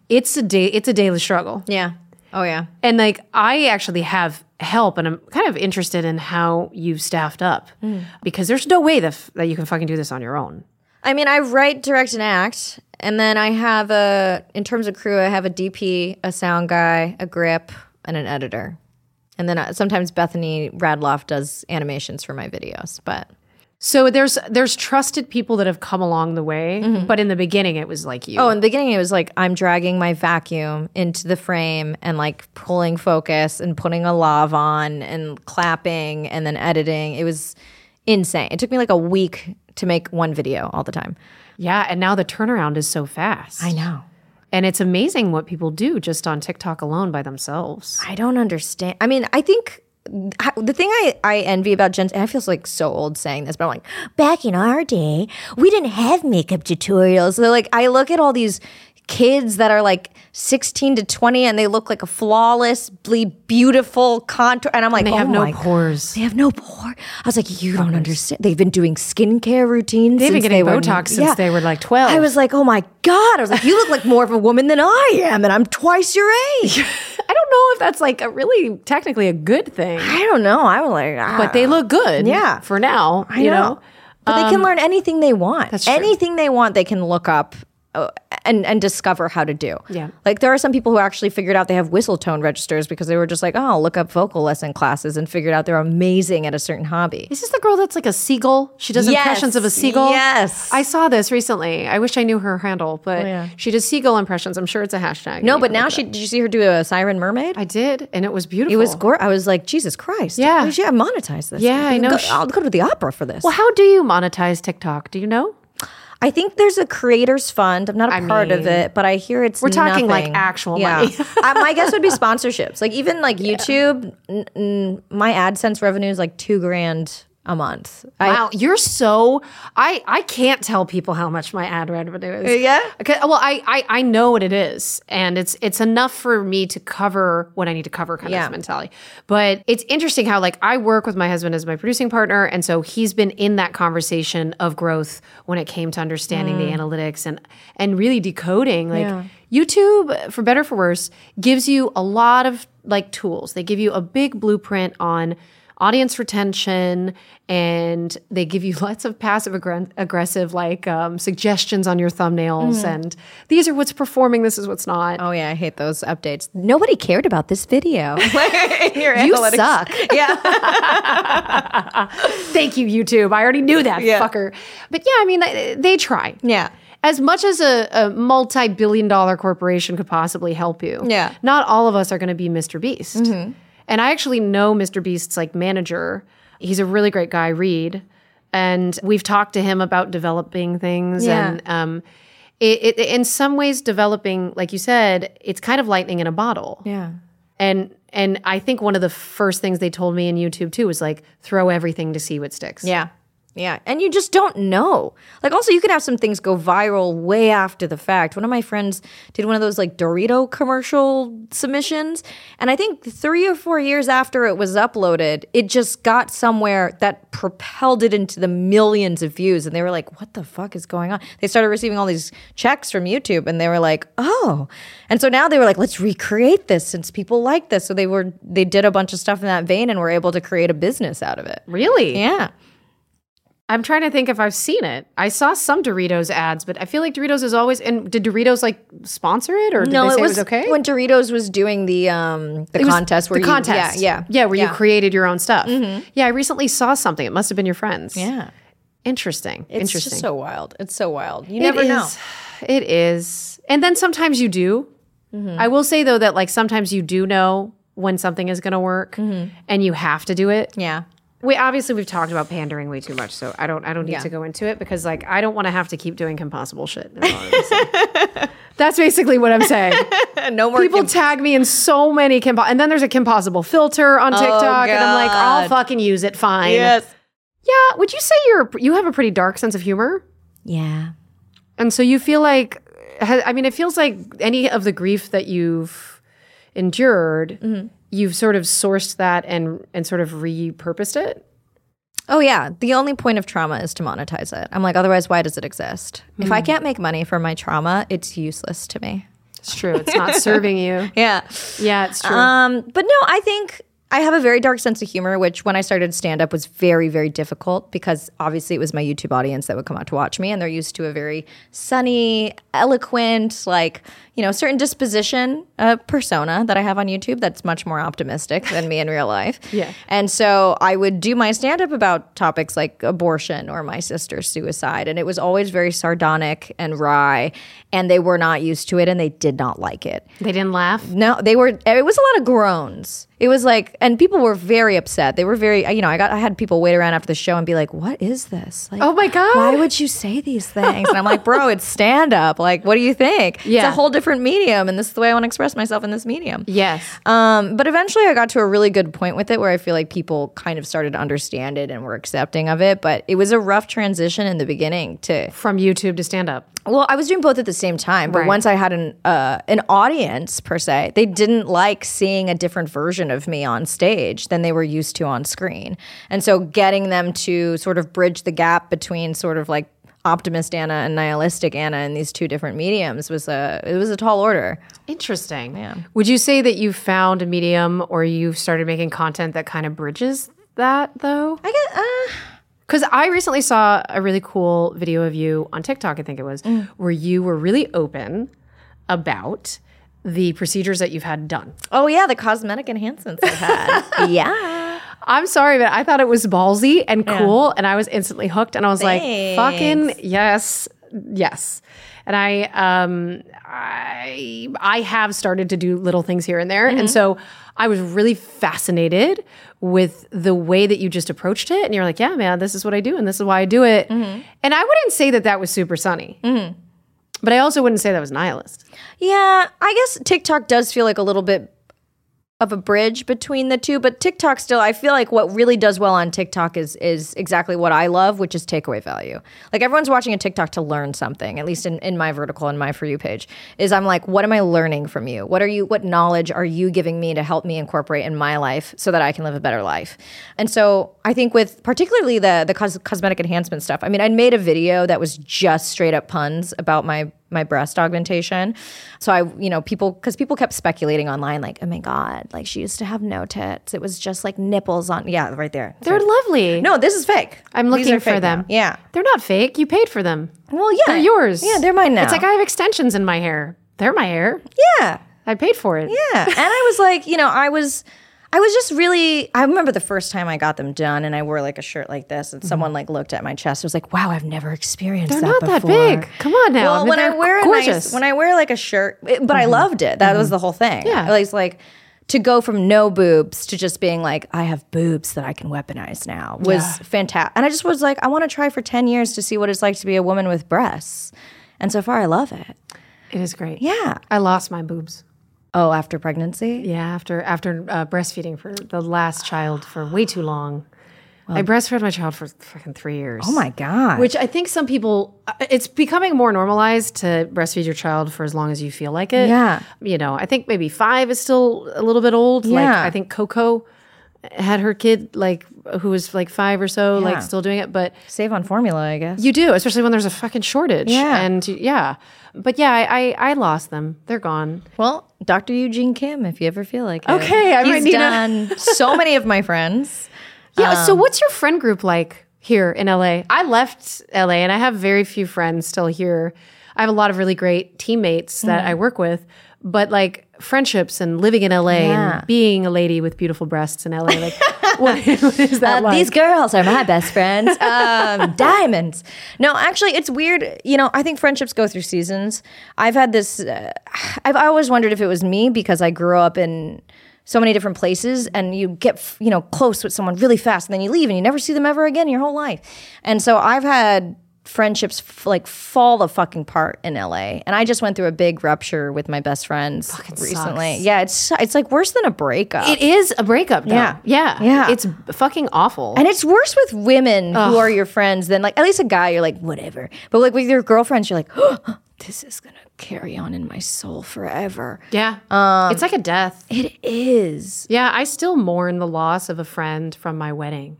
It's a day it's a daily struggle. Yeah. Oh yeah. And like I actually have help and I'm kind of interested in how you've staffed up because there's no way that, f- that you can fucking do this on your own. I mean, I write, direct, and act, and then I have a. In terms of crew, I have a DP, a sound guy, a grip, and an editor, and then uh, sometimes Bethany Radloff does animations for my videos. But So there's there's trusted people that have come along the way, but in the beginning it was like you. oh, in the beginning, it was like I'm dragging my vacuum into the frame and like pulling focus and putting a lav on and clapping and then editing. It was insane. It took me like a week to make one video all the time. yeah, and now the turnaround is so fast. I know. And it's amazing what people do just on TikTok alone by themselves. I don't understand. I mean, I think the thing I, I envy about Gen I feel like so old saying this, but I'm like, back in our day, we didn't have makeup tutorials. So like, I look at all these kids that are like 16 to 20 and they look like a flawlessly beautiful contour. And I'm like, They oh have no pores. They have no pore. I was like, you don't understand. They've been doing skincare routines. They've been since getting they were- Botox since Yeah. they were like 12. I was like, oh my God. I was like, you look like more of a woman than I am, and I'm twice your age. I don't know if that's like a really technically a good thing, I don't know. I was like, ah. but they look good. Yeah. For now, I you know. know. But they can learn anything they want. that's true. anything they want, they can look up Uh, and and discover how to do. Yeah. Like there are some people who actually figured out they have whistle tone registers because they were just like, oh, I'll look up vocal lesson classes and figured out they're amazing at a certain hobby. Is this the girl that's like a seagull? She does Yes. impressions of a seagull. Yes. I saw this recently. I wish I knew her handle, but oh, yeah. she does seagull impressions. I'm sure it's a hashtag. No, but now she did you see her do a siren mermaid? I did, and it was beautiful. it was gore. I was like, Jesus Christ. Yeah. We should monetize this. Yeah, I know. Go- I'll go to the opera for this. Well, how do you monetize TikTok? Do you know? I think there's a creators fund. I'm not a I part of it, but I hear it's we're talking, like, nothing. actual money. uh, my guess would be sponsorships. Like even like YouTube, n- n- my AdSense revenue is like two grand a month. I, Wow, you're so I I can't tell people how much my ad revenue is. Yeah? Okay, well, I, I I know what it is, and it's it's enough for me to cover what I need to cover, kind Yeah. of mentality. But it's interesting how like I work with my husband as my producing partner, and so he's been in that conversation of growth when it came to understanding the mm. analytics and and really decoding like. Yeah. YouTube, for better or for worse, gives you a lot of like tools. They give you a big blueprint on audience retention and they give you lots of passive aggr- aggressive like um, suggestions on your thumbnails and these are what's performing this is what's not oh yeah, I hate those updates. Nobody cared about this video. you suck yeah. thank you youtube i already knew that Yeah. fucker but yeah i mean they, they try Yeah. as much as a, a multi-billion dollar corporation could possibly help you Yeah. not all of us are going to be mr beast and i actually know mr beast's like manager he's a really great guy reed and we've talked to him about developing things Yeah. and um, it, it, in some ways developing like you said it's kind of lightning in a bottle Yeah. and and i think one of the first things they told me in youtube too was like throw everything to see what sticks Yeah. Yeah. And you just don't know. Like, also, you can have some things go viral way after the fact. One of my friends did one of those like Dorito commercial submissions. And I think three or four years after it was uploaded, it just got somewhere that propelled it into the millions of views. And they were like, what the fuck is going on? They started receiving all these checks from YouTube and they were like, oh. And so now they were like, let's recreate this since people like this. So they were, they did a bunch of stuff in that vein and were able to create a business out of it. really Yeah. I'm trying to think if I've seen it. I saw some Doritos ads, but I feel like Doritos is always. And did Doritos like sponsor it, or did no, they say it was, okay? when Doritos was doing the um the It contest where the you, contest, yeah, yeah, yeah, where you yeah. Mm-hmm. created your own stuff. Yeah, I recently saw something. It must have been your friends. yeah. interesting. It's interesting. just so wild. It's so wild. You It never know. It is, and then sometimes you do. Mm-hmm. I will say though that like sometimes you do know when something is going to work, Mm-hmm. and you have to do it. Yeah. We obviously we've talked about pandering way too much, so I don't I don't need Yeah. to go into it because like I don't want to have to keep doing impossible shit. That's all That's basically what I'm saying. no more People tag me in so many Kim, and then there's a Kim Possible filter on TikTok, and I'm like, I'll fucking use it. Fine. Yes. Yeah. Would you say you're you have a pretty dark sense of humor, Yeah. and so you feel like, I mean, it feels like any of the grief that you've endured, Mm-hmm. You've sort of sourced that and and sort of repurposed it. Oh yeah. The only point of trauma is to monetize it. I'm like, otherwise, why does it exist? If Hmm. I can't make money from my trauma, it's useless to me. It's true. It's not serving you. Yeah. Yeah, it's true. Um, but no, I think I have a very dark sense of humor, which when I started stand up was very, very difficult because obviously it was my YouTube audience that would come out to watch me and they're used to a very sunny, eloquent, like, you know, certain disposition uh, persona that I have on YouTube that's much more optimistic than me in real life. Yeah. And so I would do my stand up about topics like abortion or my sister's suicide. And it was always very sardonic and wry. And they were not used to it and they did not like it. They didn't laugh. No, they were. It was a lot of groans. It was like, and people were very upset. They were very, you know, I got, I had people wait around after the show and be like, "What is this? Like, Oh my God. why would you say these things?" And I'm like, "Bro, it's stand up. Like, what do you think? Yeah. it's a whole different medium, and this is the way I want to express myself in this medium." Yes. Um, but eventually I got to a really good point with it where I feel like people kind of started to understand it and were accepting of it. But it was a rough transition in the beginning to From YouTube to stand up. well, I was doing both at the same time, but Right. once I had an uh, an audience per se, they didn't like seeing a different version of me on stage than they were used to on screen, and so getting them to sort of bridge the gap between sort of like optimist Anna and nihilistic Anna in these two different mediums was a it was a tall order. Interesting. Yeah. Would you say that you found a medium or you've started making content that kind of bridges that though? I get uh, Because I recently saw a really cool video of you on TikTok, I think it was, where you were really open about the procedures that you've had done. oh yeah, the cosmetic enhancements I've had. yeah, I'm sorry, but I thought it was ballsy and cool, and I was instantly hooked. And I was like, "Fucking yes, yes." And I, um, I, I have started to do little things here and there, and mm-hmm. so I was really fascinated with the way that you just approached it. And you're like, "Yeah, man, this is what I do, and this is why I do it." Mm-hmm. And I wouldn't say that that was super sunny, mm-hmm. but I also wouldn't say that was nihilist. yeah. I guess TikTok does feel like a little bit of a bridge between the two, but TikTok still I feel like what really does well on TikTok is is exactly what I love, which is takeaway value. Like everyone's watching a TikTok to learn something, at least in, in my vertical and my for you page. Is I'm like, what am I learning from you? What are you what knowledge are you giving me to help me incorporate in my life so that I can live a better life? And so I think with particularly the the cos- cosmetic enhancement stuff. I mean, I'd made a video that was just straight up puns about my my breast augmentation. So I, you know, people because people kept speculating online, like, oh my god, like she used to have no tits. It was just like nipples on. Yeah, right there. They're lovely. no, this is fake. I'm looking for them. now. Yeah. They're not fake. You paid for them. Well, yeah, They're yours. Yeah, they're mine now. It's like I have extensions in my hair. They're my hair. yeah, I paid for it. yeah. and I was like, you know, I was. I was just really I remember the first time I got them done and I wore like a shirt like this and mm-hmm. someone like looked at my chest and was like, "Wow, I've never experienced They're that not that big. Come on now. I Well, mean, when I wear a nice, when I wear like a shirt, it- but I mm-hmm. loved it. That was mm-hmm. the whole thing. Yeah. At least like to go from no boobs to just being like, I have boobs that I can weaponize now was Yeah. fantastic. And I just was like, I want to try for 10 years to see what it's like to be a woman with breasts. And so far, I love it. it is great. Yeah. I lost my boobs. Oh, after pregnancy? Yeah, after after uh, breastfeeding for the last child for way too long. I breastfed my child for fucking three years. Oh my God. Which I think some people, uh, it's becoming more normalized to breastfeed your child for as long as you feel like it. Yeah. You know, I think maybe five is still a little bit old. Like, Yeah. I think Coco had her kid, like, who was like five or so, Yeah. like, still doing it. But Save on formula, I guess. you do, especially when there's a fucking shortage. Yeah. And yeah. But yeah, I, I, I lost them. They're gone. well, Dr. Eugene Kim, if you ever feel like it. Okay, I He's might need a- done so many of my friends. Yeah. Um, so, what's your friend group like here in LA? I left LA and I have very few friends still here. I have a lot of really great teammates that Mm-hmm. I work with, but like friendships and living in LA Yeah. and being a lady with beautiful breasts in LA, like what, what is that Uh, like? These girls are my best friends. Um, diamonds. No, actually, it's weird. You know, I think friendships go through seasons. I've had this. Uh, I've always wondered if it was me because I grew up in so many different places, and you get you know close with someone really fast, and then you leave, and you never see them ever again your whole life. And so I've had friendships f- like fall the fucking part in LA. And I just went through a big rupture with my best friends recently. sucks. Yeah, it's it's like worse than a breakup. it is a breakup, though. Yeah. Yeah. Yeah. It's fucking awful. And it's worse with women who are your friends than like at least a guy you're like whatever. But like with your girlfriends you're like oh, this is going to carry on in my soul forever. yeah. Um, it's like a death. It is. Yeah, I still mourn the loss of a friend from my wedding.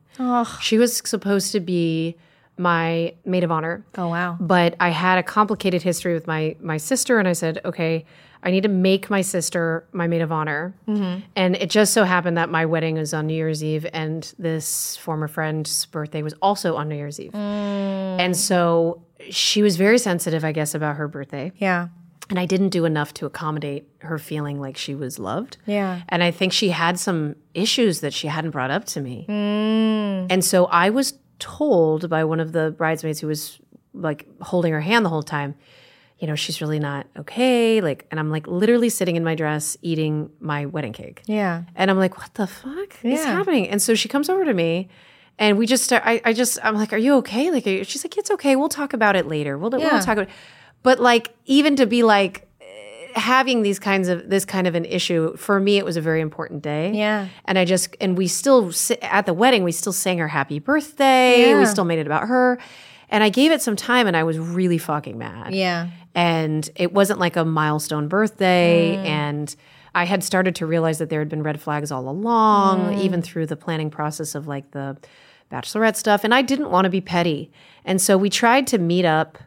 She was supposed to be my maid of honor. Oh, wow. But I had a complicated history with my my sister, and I said, okay, I need to make my sister my maid of honor. Mm-hmm. And it just so happened that my wedding was on New Year's Eve, and this former friend's birthday was also on New Year's Eve. Mm. And so she was very sensitive, I guess, about her birthday. Yeah. And I didn't do enough to accommodate her feeling like she was loved. Yeah. And I think she had some issues that she hadn't brought up to me. Mm. And so I was told by one of the bridesmaids who was like holding her hand the whole time, you know, she's really not okay. Like, and I'm like literally sitting in my dress eating my wedding cake. Yeah. And I'm like, what the fuck is happening? And so she comes over to me and we just start, I, I just, I'm like, are you okay? Like, are you, she's like, it's okay. We'll talk about it later. We'll, Yeah. we'll talk about it. But like, even to be like, having these kinds of this kind of an issue for me it was a very important day Yeah. and i just and we still at the wedding we still sang her happy birthday we still made it about her and i gave it some time and i was really fucking mad Yeah. and it wasn't like a milestone birthday Mm. and i had started to realize that there had been red flags all along Mm. even through the planning process of like the bachelorette stuff and i didn't want to be petty and so we tried to meet up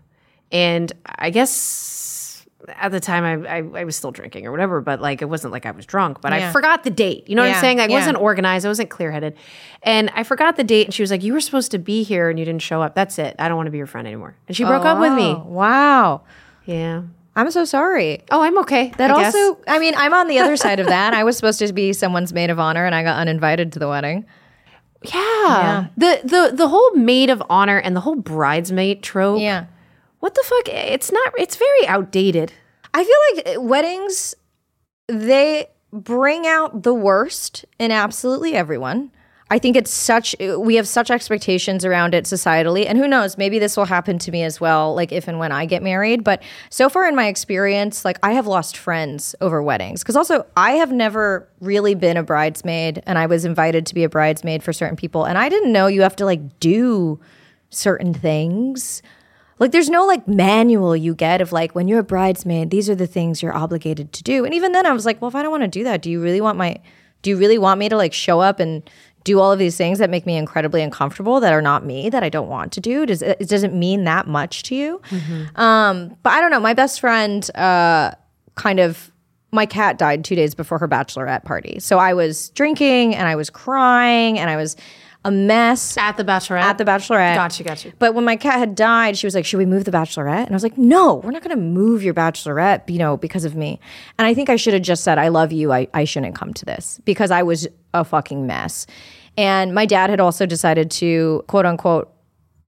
and i guess at the time I, I, I was still drinking or whatever but like it wasn't like i was drunk but i forgot the date you know what i'm saying i yeah. wasn't organized i wasn't clear-headed and i forgot the date and she was like you were supposed to be here and you didn't show up that's it i don't want to be your friend anymore and she broke up with me Oh, Wow. yeah I'm so sorry. Oh, I'm okay. That I also, I mean, I'm on the other side of that. I was supposed to be someone's maid of honor and I got uninvited to the wedding. yeah. The the the whole maid of honor and the whole bridesmaid trope. Yeah. What the fuck? It's not. It's very outdated. I feel like eh, weddings, they bring out the worst in absolutely everyone. I think it's such, eh, we have such expectations around it societally. And who knows, maybe this will happen to me as well, like if and when I get married. But so far in my experience, like I have lost friends over weddings. Because also, I have never really been a bridesmaid and I was invited to be a bridesmaid for certain people. And I didn't know you have to like do certain things. Like there's no like manual you get of like when you're a bridesmaid, these are the things you're obligated to do. And even then I was like, well, if I don't want to do that, do you really want my do you really want me to like show up and do all of these things that make me incredibly uncomfortable that are not me that I don't want to do? Does it, doesn't mean that much to you? Um, but I don't know. My best friend uh kind of my cat died 2 days before her bachelorette party. So I was drinking and I was crying and I was a mess At the bachelorette. at the bachelorette. Gotcha, gotcha. But when my cat had died, she was like, "Should we move the bachelorette?" And I was like, "No, we're not going to move your bachelorette, you know, because of me." And I think I should have just said, "I love you. I, I shouldn't come to this because I was a fucking mess." And my dad had also decided to quote unquote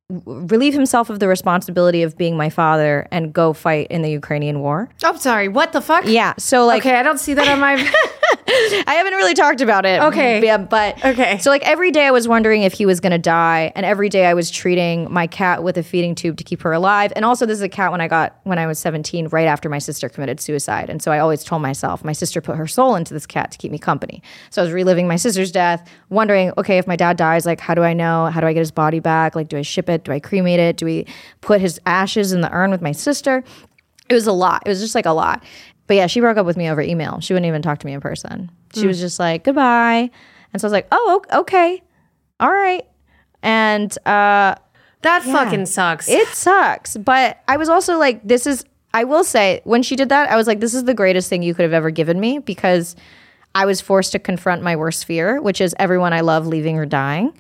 relieve himself of the responsibility of being my father and go fight in the Ukrainian war. Oh, sorry. What the fuck? Yeah, so like Okay, I don't see that on my. I haven't really talked about it. Okay. Yeah, but Okay. So like every day I was wondering if he was going to die, and every day I was treating my cat with a feeding tube to keep her alive. And also, this is a cat when I got when I was 17, right after my sister committed suicide. And so I always told myself, my sister put her soul into this cat to keep me company. So I was reliving my sister's death, wondering, okay, if my dad dies, like how do I know? How do I get his body back? Like, do I ship it? Do I cremate it? Do we put his ashes in the urn with my sister? It was a lot. It was just like a lot. But yeah, she broke up with me over email. She wouldn't even talk to me in person. She was just like, goodbye. And so I was like, oh, okay. All right. And uh, that fucking sucks. it sucks. But I was also like, this is, I will say, when she did that, I was like, this is the greatest thing you could have ever given me because I was forced to confront my worst fear, which is everyone I love leaving or dying.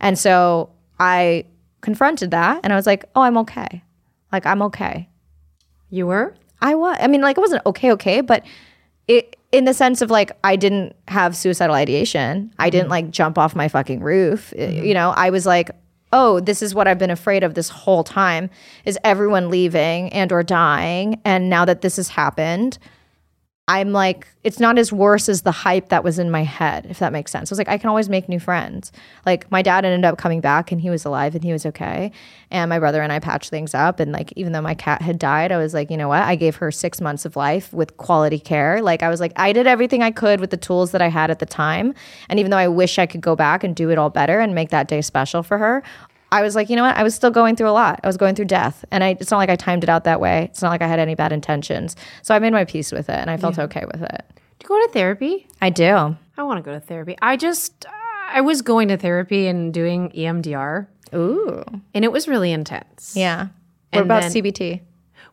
And so I confronted that and I was like, oh, I'm okay. Like, I'm okay. you were? I was. I mean, like it wasn't okay, okay, but it in the sense of like I didn't have suicidal ideation. I didn't like jump off my fucking roof. Uh, You know, I was like, oh, this is what I've been afraid of this whole time is everyone leaving and or dying. And now that this has happened, I'm like, it's not as worse as the hype that was in my head, if that makes sense. I was like, I can always make new friends. Like, my dad ended up coming back and he was alive and he was okay. And my brother and I patched things up. And like, even though my cat had died, I was like, you know what? I gave her six months of life with quality care. Like, I was like, I did everything I could with the tools that I had at the time. And even though I wish I could go back and do it all better and make that day special for her, I was like, you know what? I was still going through a lot. I was going through death. And I, it's not like I timed it out that way. It's not like I had any bad intentions. So I made my peace with it and I felt okay with it. Do you go to therapy? I do. I want to go to therapy. I just, I was going to therapy and doing EMDR. Ooh. and it was really intense. Yeah. What And about then- CBT?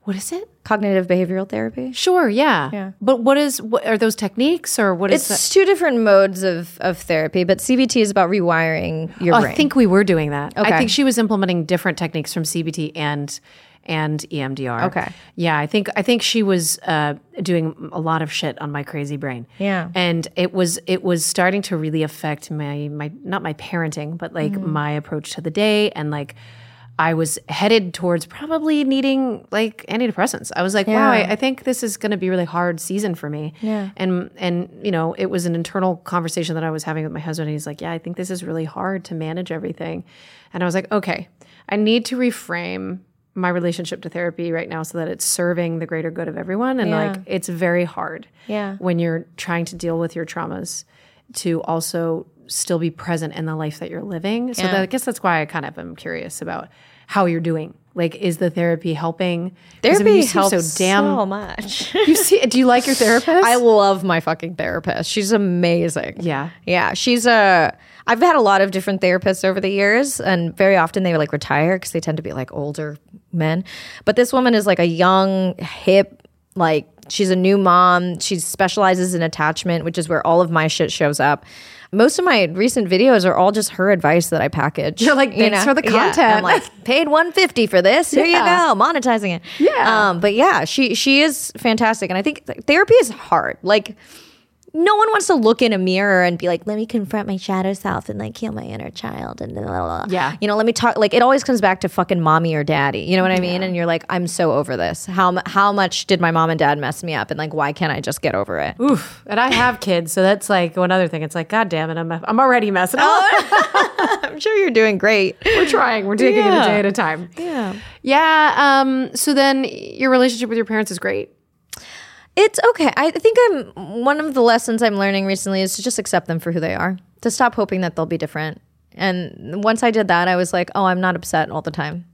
What is it? Cognitive behavioral therapy? Sure, yeah. Yeah. But what is what are those techniques or what is It's two different modes of, of therapy, but CBT is about rewiring your? Oh, brain. I think we were doing that. I think she was implementing different techniques from CBT and and EMDR. Okay. Yeah, I think I think she was uh, doing a lot of shit on my crazy brain. Yeah. and it was it was starting to really affect my my not my parenting, but like Mm-hmm. my approach to the day and like. I was headed towards probably needing like antidepressants. I was like, wow, I, I think this is going to be a really hard season for me. Yeah. And and you know, it was an internal conversation that I was having with my husband. And he's like, yeah, I think this is really hard to manage everything. And I was like, okay, I need to reframe my relationship to therapy right now so that it's serving the greater good of everyone. And Yeah. like, it's very hard Yeah. when you're trying to deal with your traumas to also still be present in the life that you're living. So Yeah. that, I guess that's why I kind of am curious about how you're doing. Like, is the therapy helping? 'Cause, I Therapy mean, helps so damn. so much. you see, do you like your therapist? I love my fucking therapist. She's amazing. Yeah. Yeah. She's a. I've had a lot of different therapists over the years, and very often they were like retire because they tend to be like older men. But this woman is like a young, hip, like she's a new mom. She specializes in attachment, which is where all of my shit shows up. Most of my recent videos are all just her advice that I package. You're like, you "Thanks for the Yeah. content." I'm like, paid 150 for this. Here Yeah. you go, monetizing it. Yeah. Um, but yeah, she she is fantastic, and I think therapy is hard. Like no one wants to look in a mirror and be like, let me confront my shadow self and like heal my inner child and blah, blah, blah. Yeah. You know, let me talk. Like, it always comes back to fucking mommy or daddy. You know what I mean? And you're like, I'm so over this. How, how much did my mom and dad mess me up? And like, why can't I just get over it? Oof. And I have kids, so that's like one other thing. It's like, God damn it, I'm I'm already messing up. I'm sure you're doing great. We're trying. We're taking it a day at a time. Yeah. Yeah. Um. So then, your relationship with your parents is great. It's okay. I think I'm one of the lessons I'm learning recently is to just accept them for who they are, to stop hoping that they'll be different. And once I did that, I was like, oh, I'm not upset all the time.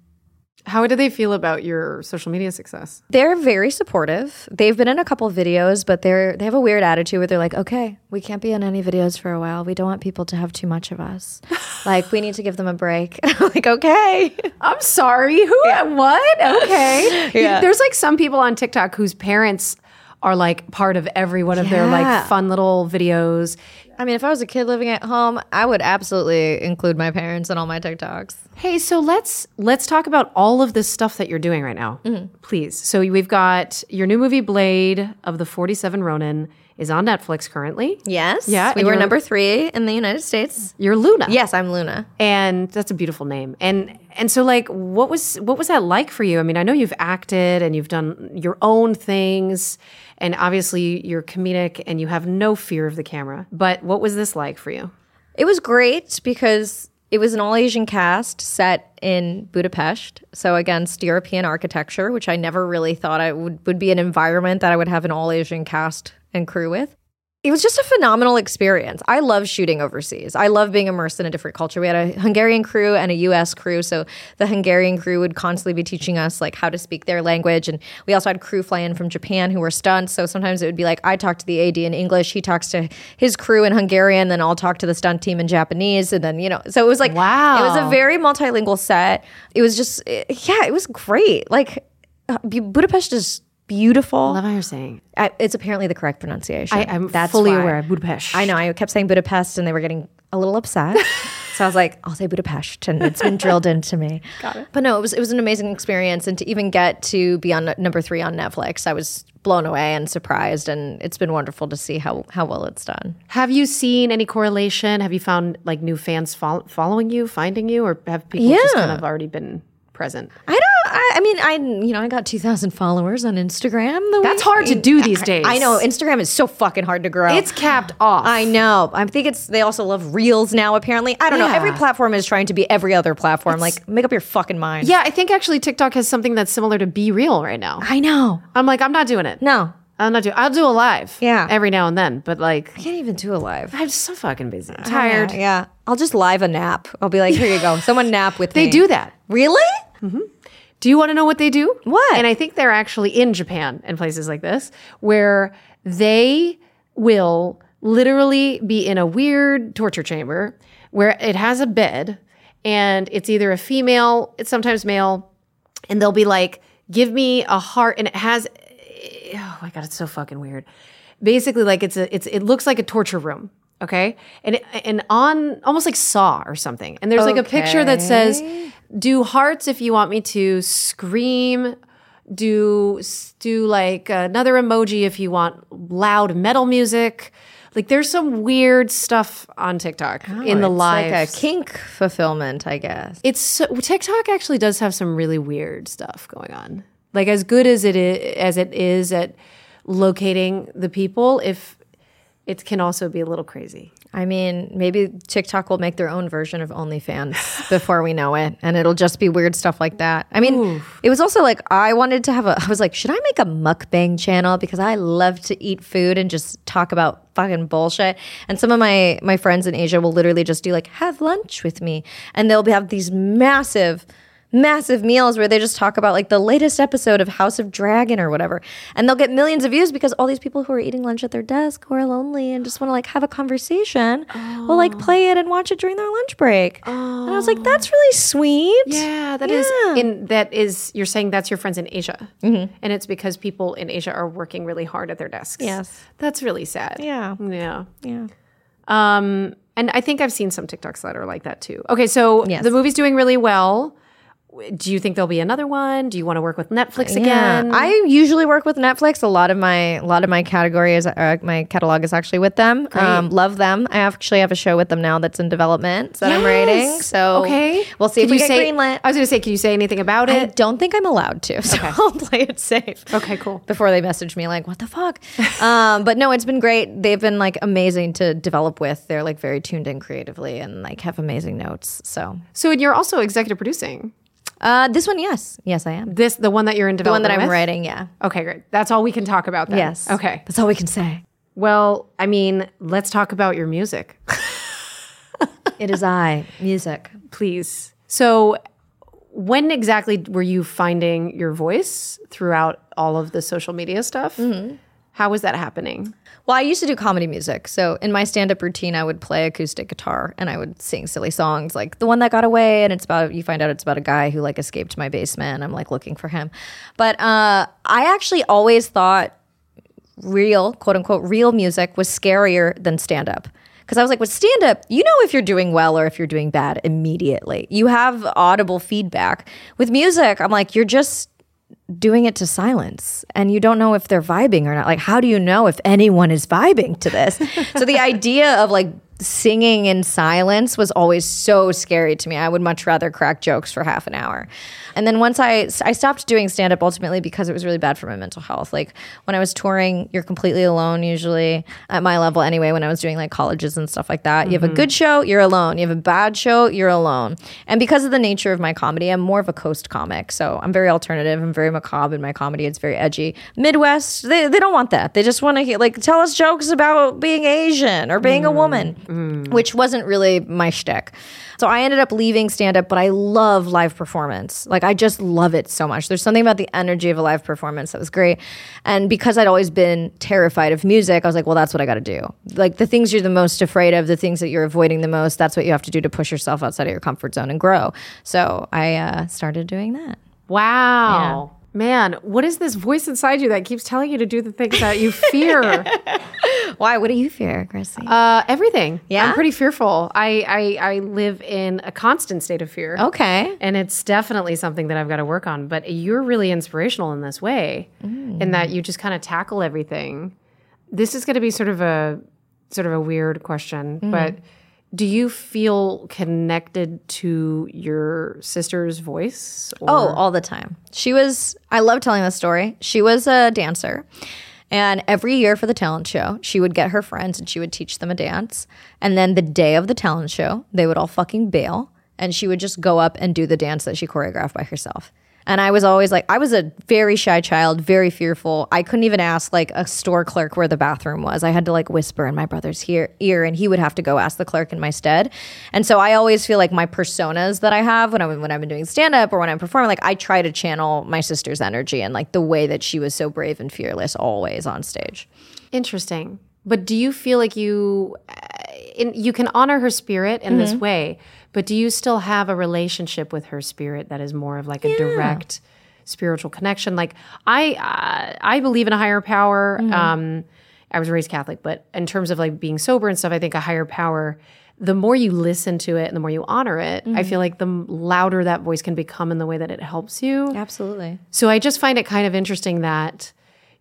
How do they feel about your social media success? They're very supportive. They've been in a couple of videos, but they're they have a weird attitude where they're like, "Okay, we can't be in any videos for a while. We don't want people to have too much of us. like, we need to give them a break." Like, "Okay." I'm sorry. Who? What? Okay. Yeah. There's like some people on TikTok whose parents are like part of every one of their like fun little videos. I mean, if I was a kid living at home, I would absolutely include my parents in all my TikToks. Hey, so let's let's talk about all of this stuff that you're doing right now, mm-hmm. please. So we've got your new movie Blade of the 47 Ronin is on Netflix currently. Yes. Yeah, We were you're- number 3 in the United States. You're Luna. Yes, I'm Luna. and that's a beautiful name and and so like what was what was that like for you i mean i know you've acted and you've done your own things and obviously you're comedic and you have no fear of the camera but what was this like for you It was great because it was an all Asian cast set in Budapest, so against European architecture, which I never really thought I would, would be an environment that I would have an all Asian cast and crew with. It was just a phenomenal experience. I love shooting overseas. I love being immersed in a different culture. We had a Hungarian crew and a US crew, so the Hungarian crew would constantly be teaching us like how to speak their language and we also had crew fly in from Japan who were stunts, so sometimes it would be like I talk to the AD in English, he talks to his crew in Hungarian, then I'll talk to the stunt team in Japanese and then, you know, so it was like Wow. It was a very multilingual set. It was just yeah, it was great. Like uh, Budapest is beautiful. I love how you're saying I, it's apparently the correct pronunciation. I, i'm fully aware of budapest I know. I kept saying Budapest, and they were getting a little upset. so I was like, "I'll say Budapest," and it's been drilled into me. Got it. But no, it was it was an amazing experience, and to even get to be on number three on Netflix, I was blown away and surprised, and it's been wonderful to see how how well it's done. have you seen any correlation have you found like new fans fol- following you finding you or have people just kind of already been present I don't. I, I mean, I you know I got two thousand followers on Instagram. The That's hard to do these days. I know Instagram is so fucking hard to grow. it's capped off I know. I think it's they also love reels now. Apparently, I don't know. Every platform is trying to be every other platform. like, make up your fucking mind. yeah i think actually tiktok has something that's similar to BeReal right now I know. i'm like i'm not doing it No, I'm not doing. I'll do a live. Yeah. Every now and then, but like, I can't even do a live. I'm so fucking busy. I'm tired. Yeah, yeah. I'll just live a nap. I'll be like, here you go. Someone nap with They me. They do that. Really? Mm-hmm. Do you want to know what they do? What? And I think they're actually in Japan and places like this where they will literally be in a weird torture chamber where it has a bed and it's either a female, it's sometimes male, and they'll be like, "Give me a heart," and it has, oh my god, it's so fucking weird. Basically, like it's a, it's it looks like a torture room. Okay, and it, and on almost like Saw or something, and there's like a picture that says, "Do hearts if you want me to scream." Do do like another emoji if you want loud metal music. Like there's some weird stuff on TikTok oh, in the Oh, live. like a kink fulfillment, I guess. it's so, TikTok actually does have some really weird stuff going on. Like as good as it is as it is at locating the people, if it can also be a little crazy. I mean, maybe TikTok will make their own version of OnlyFans before we know it, and it'll just be weird stuff like that. I mean, it was also like I wanted to have a. I was like, should I make a mukbang channel because I love to eat food and just talk about fucking bullshit. And some of my my friends in Asia will literally just do like have lunch with me, and they'll be, have these massive massive meals where they just talk about like the latest episode of House of Dragon or whatever. And they'll get millions of views because all these people who are eating lunch at their desk who are lonely and just want to like have a conversation will like play it and watch it during their lunch break. And I was like, that's really sweet. Yeah, that is Yeah. in that is you're saying that's your friends in Asia, and it's because people in Asia are working really hard at their desks. Yes. that's really sad. Yeah. yeah. Yeah. Um, and I think I've seen some TikToks that are like that too. Okay, so Yes. the movie's doing really well. Do you think there'll be another one? Do you want to work with Netflix again? I usually work with Netflix. A lot of my a lot of my category is uh, my catalog is actually with them. Um, love them. I actually have a show with them now that's in development that I'm writing. So okay, we'll see Can if we get say, greenlit. I was going to say, can you say anything about I it? don't think I'm allowed to, so I'll play it safe. Okay, cool. Before they message me like, "What the fuck?" um, but no, it's been great. They've been like amazing to develop with. They're like very tuned in creatively and like have amazing notes. So So, and you're also executive producing uh, this one, yes, yes, I am. this, the one that you're in development. The one development. that I'm with? writing, yeah, Okay, great. That's all we can talk about. Then. yes. Okay. that's all we can say. Well, I mean, let's talk about your music, It is I music. please. So, when exactly were you finding your voice throughout all of the social media stuff? Mm-hmm. How was that happening? Well, I used to do comedy music. So in my stand up routine, I would play acoustic guitar and I would sing silly songs like The One That Got Away. And it's about, you find out it's about a guy who like escaped my basement. I'm like looking for him. But uh, I actually always thought real, quote unquote, real music was scarier than stand up. Because I was like, with stand up, you know if you're doing well or if you're doing bad immediately. You have audible feedback. With music, I'm like, you're just doing it to silence and you don't know if they're vibing or not. Like, how do you know if anyone is vibing to this? so the idea of like singing in silence was always so scary to me. I would much rather crack jokes for half an hour. And then once I I stopped doing stand up ultimately because it was really bad for my mental health. Like when I was touring, you're completely alone usually at my level anyway when I was doing like colleges and stuff like that. You have a good show, you're alone. You have a bad show, you're alone. And because of the nature of my comedy, I'm more of a coast comic. So I'm very alternative, I'm very macabre in my comedy. It's very edgy. Midwest, they, they don't want that. They just want to like tell us jokes about being Asian or being a mm. woman, mm. which wasn't really my shtick. So I ended up leaving stand up, but I love live performance. Like I just love it so much. There's something about the energy of a live performance that was great. And because I'd always been terrified of music, I was like, well, that's what I got to do. Like the things you're the most afraid of, the things that you're avoiding the most, that's what you have to do to push yourself outside of your comfort zone and grow. So I uh, started doing that. Wow. Man, what is this voice inside you that keeps telling you to do the things that you fear? Why? What do you fear, Gracie? uh, everything. Yeah? I'm pretty fearful. I, I I live in a constant state of fear. okay. And it's definitely something that I've got to work on. But you're really inspirational in this way, in that you just kind of tackle everything. This is going to be sort of a sort of a weird question, but do you feel connected to your sister's voice? Or? Oh, all the time. She was, I love telling this story. She was a dancer. And every year for the talent show, she would get her friends and she would teach them a dance. And then the day of the talent show, they would all fucking bail. And she would just go up and do the dance that she choreographed by herself. And I was always like, I was a very shy child, very fearful. I couldn't even ask like a store clerk where the bathroom was. I had to like whisper in my brother's ear, ear and he would have to go ask the clerk in my stead. And so I always feel like my personas that I have when I'm when I've been doing stand up or when I'm performing, like I try to channel my sister's energy and like the way that she was so brave and fearless always on stage. Interesting. But do you feel like you uh, in, you can honor her spirit in Mm-hmm. this way, but do you still have a relationship with her spirit that is more of like a direct spiritual connection? Like I, uh, I believe in a higher power. Mm-hmm. Um, I was raised Catholic, but in terms of like being sober and stuff, I think a higher power. The more you listen to it and the more you honor it, Mm-hmm. I feel like the louder that voice can become in the way that it helps you. Absolutely. So I just find it kind of interesting that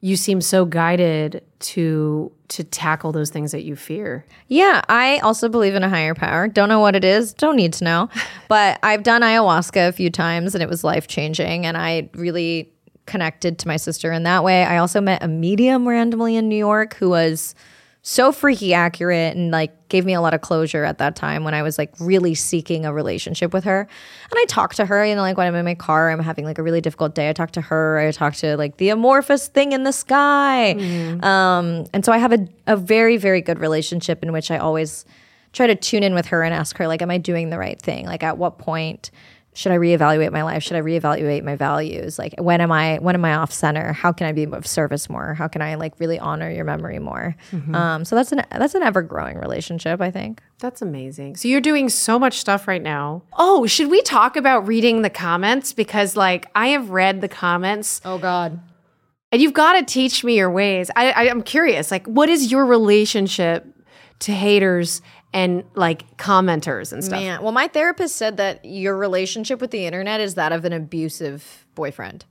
you seem so guided to to tackle those things that you fear. Yeah, I also believe in a higher power. Don't know what it is, don't need to know. But I've done ayahuasca a few times and it was life changing. And I really connected to my sister in that way. I also met a medium randomly in New York who was so freaky accurate and like gave me a lot of closure at that time when I was like really seeking a relationship with her. And I talked to her, you know, like when I'm in my car, I'm having like a really difficult day. I talk to her, I talk to like the amorphous thing in the sky. Um, and so I have a, a very, very good relationship in which I always try to tune in with her and ask her, like, am I doing the right thing? Like, at what point should I reevaluate my life? Should I reevaluate my values? Like, when am I when am I off center? How can I be of service more? How can I like really honor your memory more? Um, so that's an that's an ever growing relationship, I think. That's amazing. So you're doing so much stuff right now. Oh, should we talk about reading the comments because like I have read the comments Oh God. and you've got to teach me your ways. I, I I'm curious. Like what is your relationship to haters and like commenters and stuff? Man, well, my therapist said that your relationship with the internet is that of an abusive boyfriend.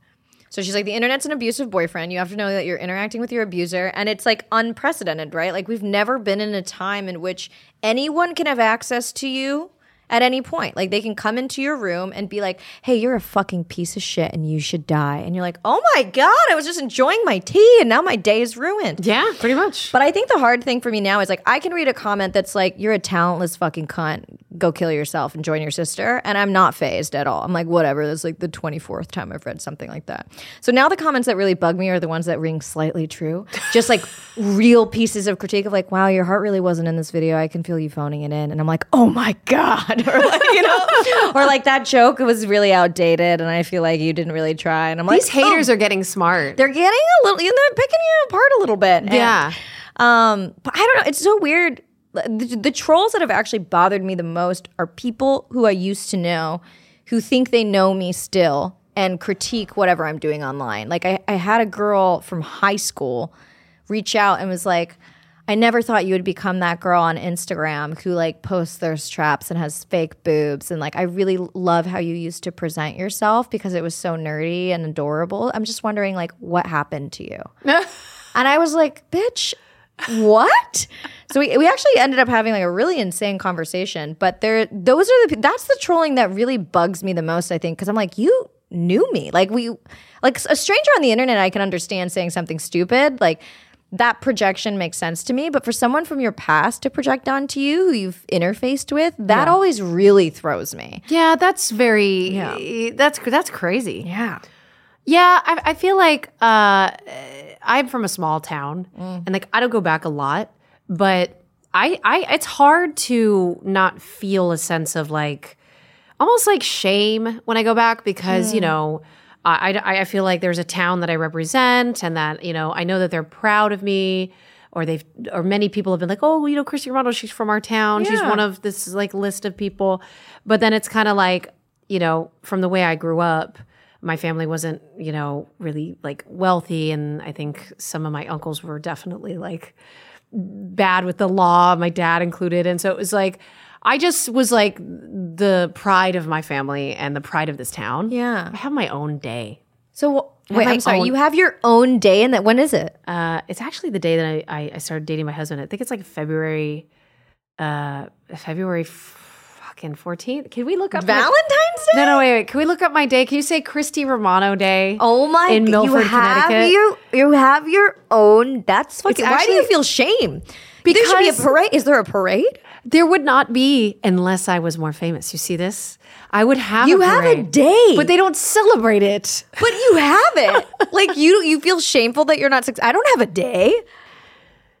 So she's like, the internet's an abusive boyfriend. You have to know that you're interacting with your abuser, and it's like unprecedented, right? Like, we've never been in a time in which anyone can have access to you at any point. Like, they can come into your room and be like, hey, you're a fucking piece of shit and you should die. And you're like, oh my God, I was just enjoying my tea and now my day is ruined. Yeah, pretty much. But I think the hard thing for me now is like I can read a comment that's like, "You're a talentless fucking cunt. Go kill yourself and join your sister," and I'm not phased at all. I'm like, whatever. That's like the 24th time I've read something like that. So now the comments that really bug me are the ones that ring slightly true, just like real pieces of critique of like, "Wow, your heart really wasn't in this video. I can feel you phoning it in," and I'm like, "Oh my god," or like you know, or like that joke was really outdated, and I feel like you didn't really try, and I'm like, These haters are getting smart. they're getting a little, you know, they're picking you apart a little bit. And, Yeah. um, but I don't know. It's so weird. The, the trolls that have actually bothered me the most are people who I used to know who think they know me still and critique whatever I'm doing online. Like I, I had a girl from high school reach out and was like, I never thought you would become that girl on Instagram who like posts thirst traps and has fake boobs. And like, I really love how you used to present yourself because it was so nerdy and adorable. I'm just wondering, like, what happened to you? and I was like, bitch, what? so we, we actually ended up having like a really insane conversation. But there, those are the, that's the trolling that really bugs me the most, I think, because I'm like, you knew me. Like, we, like a stranger on the internet, I can understand saying something stupid. Like, that projection makes sense to me. But for someone from your past to project onto you who you've interfaced with, that always really throws me. yeah, that's very yeah. that's that's crazy. Yeah. Yeah, I, I feel like uh, I'm from a small town, and like I don't go back a lot, but I, I it's hard to not feel a sense of like almost like shame when I go back because you know I, I I feel like there's a town that I represent, and that you know I know that they're proud of me. Or they've, or many people have been like, oh, you know, Christy Romano, she's from our town. She's one of this like list of people. But then it's kind of like, you know, from the way I grew up, my family wasn't, you know, really like wealthy. And I think some of my uncles were definitely like bad with the law, my dad included. And so it was like, I just was like the pride of my family and the pride of this town. Yeah. I have my own day. So, wait, I'm sorry. own- You have your own day, and that when is it? Uh, it's actually the day that I, I, I started dating my husband. I think it's like February, uh, February fucking 14th. Can we look up my- Valentine's Day? No, no, wait, wait. Can we look up my day? Can you say Christy Romano Day? Oh my! In Milford, you have Connecticut. Your, you have your own. That's fucking. why do you feel shame? Because there should be a parade. Is there a parade? There would not be unless I was more famous. You see this? I would have. You a have a day. but they don't celebrate it. But you have it. like you, you feel shameful that you're not. Suc- I don't have a day.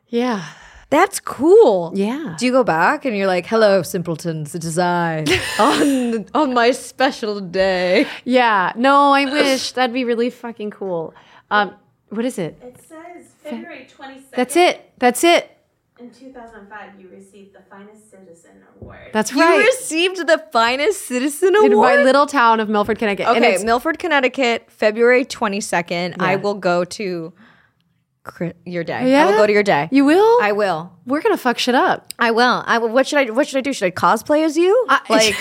Yeah, That's cool. Yeah. Do you go back and you're like, "Hello, simpletons, it is I on on my special day." yeah. No, I wish that'd be really fucking cool. Um, what is it? It says February 22nd. That's it. That's it. In 2005, you received the Finest Citizen Award. That's right. You right. received the finest citizen Award? in my little town of Milford, Connecticut. And Okay, it's- Milford, Connecticut, February 22nd. I will go to your day. Yeah? I Yeah? will go to your day. you will? I will. We're gonna fuck shit up. I will. I will. What should I what should I do? Should I cosplay as you? I- like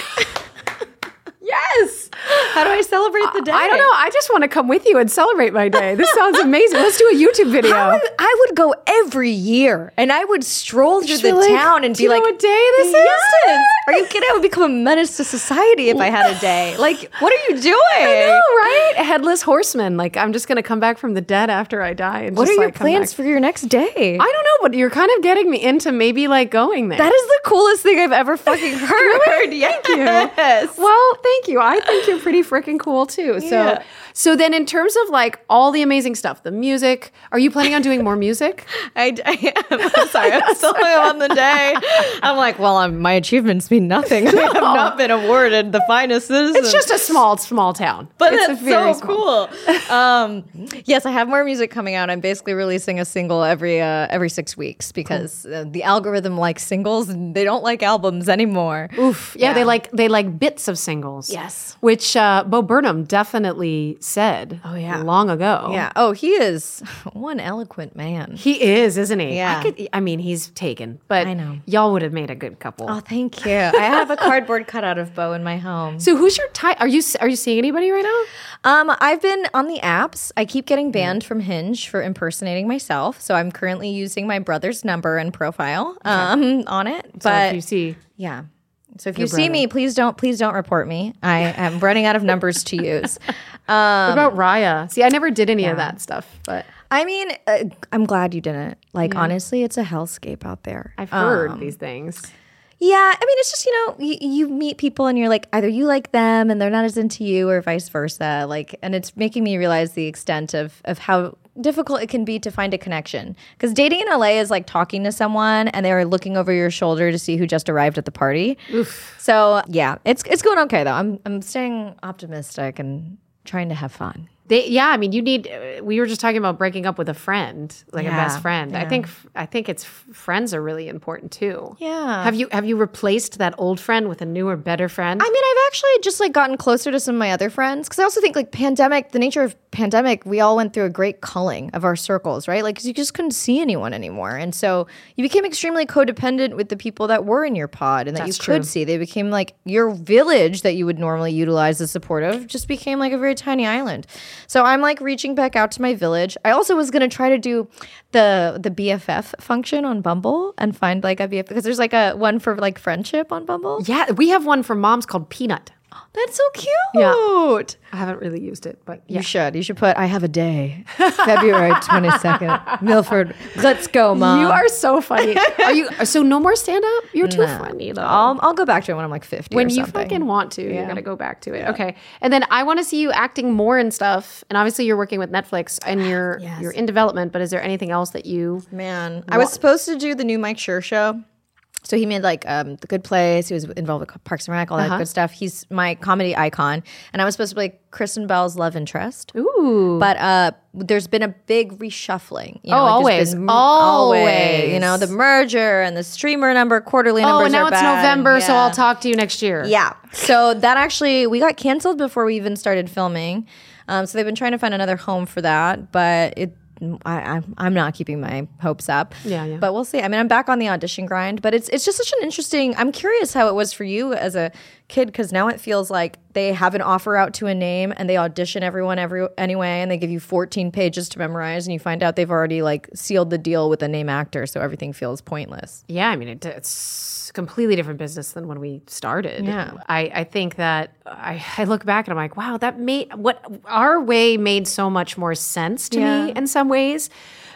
Yes. How do I celebrate the day? I don't know. I just want to come with you and celebrate my day. This sounds amazing. Let's do a YouTube video. I would, I would go every year and I would stroll through the like, town and "Do be you know like, what day this is?" Are you kidding? I would become a menace to society if I had a day. Like, what are you doing? I know, right? Headless horseman. Like I'm just gonna come back from the dead after I die. And What just, are your like, plans for your next day? I don't know, but you're kind of getting me into maybe like going there. that is the coolest thing I've ever fucking heard. Thank you. Yes. Well, thank you. I think you're pretty freaking cool too. Yeah. so then in terms of like all the amazing stuff, the music, are you planning on doing more music? I, I am. I'm sorry. I'm still on the day. I'm like, well, I'm, my achievements mean nothing. I have not been awarded the finest citizen. It's just a small, small town, but it's very so small- cool. Um, yes, I have more music coming out. I'm basically releasing a single every uh, every six weeks because uh, the algorithm likes singles and they don't like albums anymore. Oof. Yeah, they like they like bits of singles. Yes. Which uh, Bo Burnham definitely said. Oh, yeah. long ago. Yeah. Oh, he is one eloquent man. He is, isn't he? Yeah. I, could, I mean, he's taken, but I know. y'all would have made a good couple. Oh, thank you. I have a cardboard cutout of Bo in my home. so, who's your type? Are you are you seeing anybody right now? Um, I've been on the apps. I keep getting banned from Hinge for impersonating myself. So I'm currently using my brother's number and profile um, on it. So But if you see, yeah. So if you see me, please don't please don't report me. I am running out of numbers to use. what about Raya? See, I never did any of that stuff, but I mean, uh, I'm glad you didn't. Like honestly, it's a hellscape out there. I've heard these things. Yeah, I mean, it's just you know, you, you meet people and you're like, either you like them and they're not as into you, or vice versa. Like, and it's making me realize the extent of of how difficult it can be to find a connection. Because dating in LA is like talking to someone and they're looking over your shoulder to see who just arrived at the party. So yeah, it's it's going okay though. I'm I'm staying optimistic and trying to have fun. They, yeah, I mean, you need. uh, We were just talking about breaking up with a friend, like a best friend. I think I think it's friends are really important too. Yeah. Have you have you replaced that old friend with a newer, better friend? I mean, I've actually just like gotten closer to some of my other friends because I also think like pandemic, the nature of pandemic, we all went through a great culling of our circles, right? Like, you just couldn't see anyone anymore, and so you became extremely codependent with the people that were in your pod and that That's you true. could see. They became like your village that you would normally utilize as supportive, just became like a very tiny island. So I'm like reaching back out to my village. I also was gonna try to do the the BFF function on Bumble and find like a BFF because there's like a one for like friendship on Bumble. yeah, we have one for moms called Peanut. That's so cute. Yeah. I haven't really used it, but yeah. You should. You should put I have a day. February 22nd. Milford. Let's go, mom. You are so funny. Are you so no more stand up? You're too funny though. I'll, I'll go back to it when I'm like 50 when you fucking want to, you're gonna go back to it. Okay, and then I want to see you acting more and stuff. And obviously, you're working with Netflix and you're Yes. you're in development. But is there anything else that you? Man, I was supposed to do the new Mike Sure show. So he made like um, the Good Place. He was involved with Parks and Rec, all that good stuff. He's my comedy icon, and I was supposed to play Kristen Bell's love interest. Ooh, But uh, there's been a big reshuffling. You know, Oh, like there's always, been- always. You know, the merger and the streamer number, quarterly oh, numbers. now are it's bad. November, so Yeah. I'll talk to you next year. Yeah. So that actually we got canceled before we even started filming. Um, so they've been trying to find another home for that, but it. I, I'm I'm not keeping my hopes up. Yeah, yeah. But we'll see. I mean, I'm back on the audition grind, but it's it's just such an interesting. I'm curious how it was for you as a kid because now it feels like they have an offer out to a name and they audition everyone every anyway, and they give you 14 pages to memorize, and you find out they've already like sealed the deal with a name actor, so everything feels pointless. Yeah, I mean, it, it's completely different business than when we started. Yeah. I, I think that I, I look back and I'm like, wow, that made what our way made so much more sense to me in some ways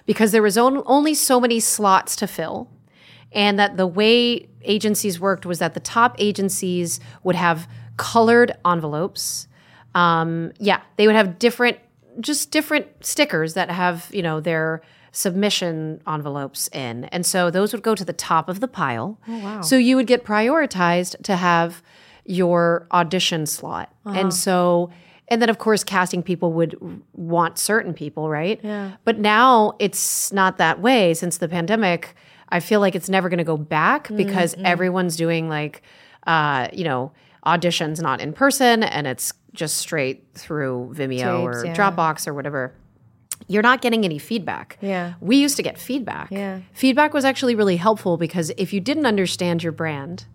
because there was on, only so many slots to fill. And that the way agencies worked was that the top agencies would have colored envelopes. Um, yeah, they would have different, just different stickers that have, you know, their submission envelopes in. And so those would go to the top of the pile. Oh, wow. So you would get prioritized to have your audition slot. And so, and then of course, casting people would want certain people, right? Yeah. But now it's not that way since the pandemic. I feel like it's never going to go back because everyone's doing like, uh, you know, auditions not in person and it's just straight through Vimeo Tapes, or yeah. Dropbox or whatever. You're not getting any feedback. Yeah. We used to get feedback. Yeah. Feedback was actually really helpful because if you didn't understand your brand,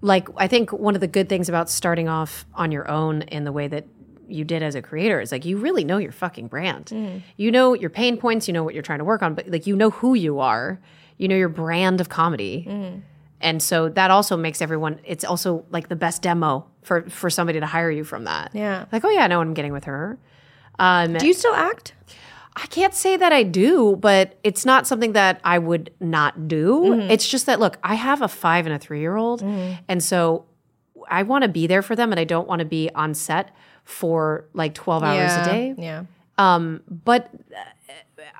like I think one of the good things about starting off on your own in the way that you did as a creator is like you really know your fucking brand. Mm. You know your pain points, you know what you're trying to work on, but like you know who you are. You know your brand of comedy. Mm. And so that also makes everyone it's also like the best demo for for somebody to hire you from that. Yeah. Like, oh yeah, I know what I'm getting with her. Um Do you still act? I can't say that I do, but it's not something that I would not do. It's just that look, I have a 5 and a 3-year-old, and so I want to be there for them and I don't want to be on set for like 12 hours a day. Yeah. Um, But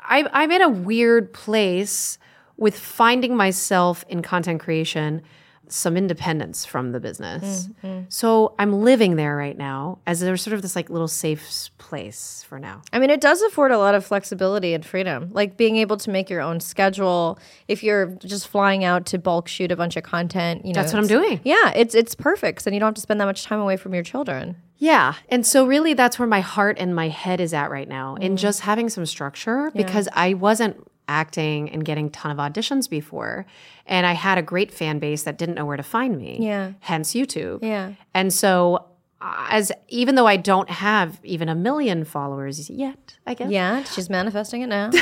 I I'm in a weird place with finding myself in content creation some independence from the business. Mm-hmm. So I'm living there right now as there's sort of this like little safe place for now. I mean, it does afford a lot of flexibility and freedom, like being able to make your own schedule. If you're just flying out to bulk shoot a bunch of content, you know, That's what I'm doing. Yeah, it's it's perfect, 'cause then you don't have to spend that much time away from your children. Yeah. And so, really, that's where my heart and my head is at right now in mm. just having some structure because I wasn't acting and getting a ton of auditions before. And I had a great fan base that didn't know where to find me. Yeah. Hence YouTube. Yeah. And so, uh, as even though I don't have even a million followers yet, I guess. Yeah, she's manifesting it now.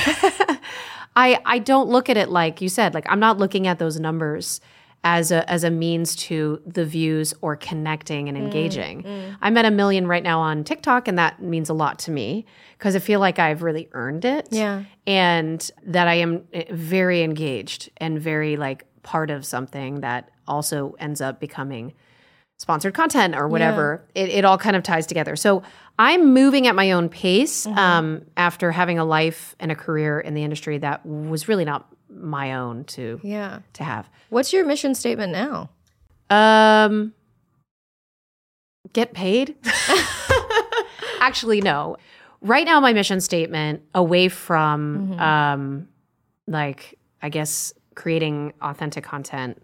I, I don't look at it like you said, like I'm not looking at those numbers as a as a means to the views or connecting and engaging. I'm at a million right now on TikTok and that means a lot to me because I feel like I've really earned it. Yeah. And that I am eh, very engaged and very like part of something that also ends up becoming sponsored content or whatever. It, it all kind of ties together. So I'm moving at my own pace um, after having a life and a career in the industry that was really not my own to yeah. to have. What's your mission statement now? Um, get paid. Actually, no. Right now, my mission statement away from um, like I guess creating authentic content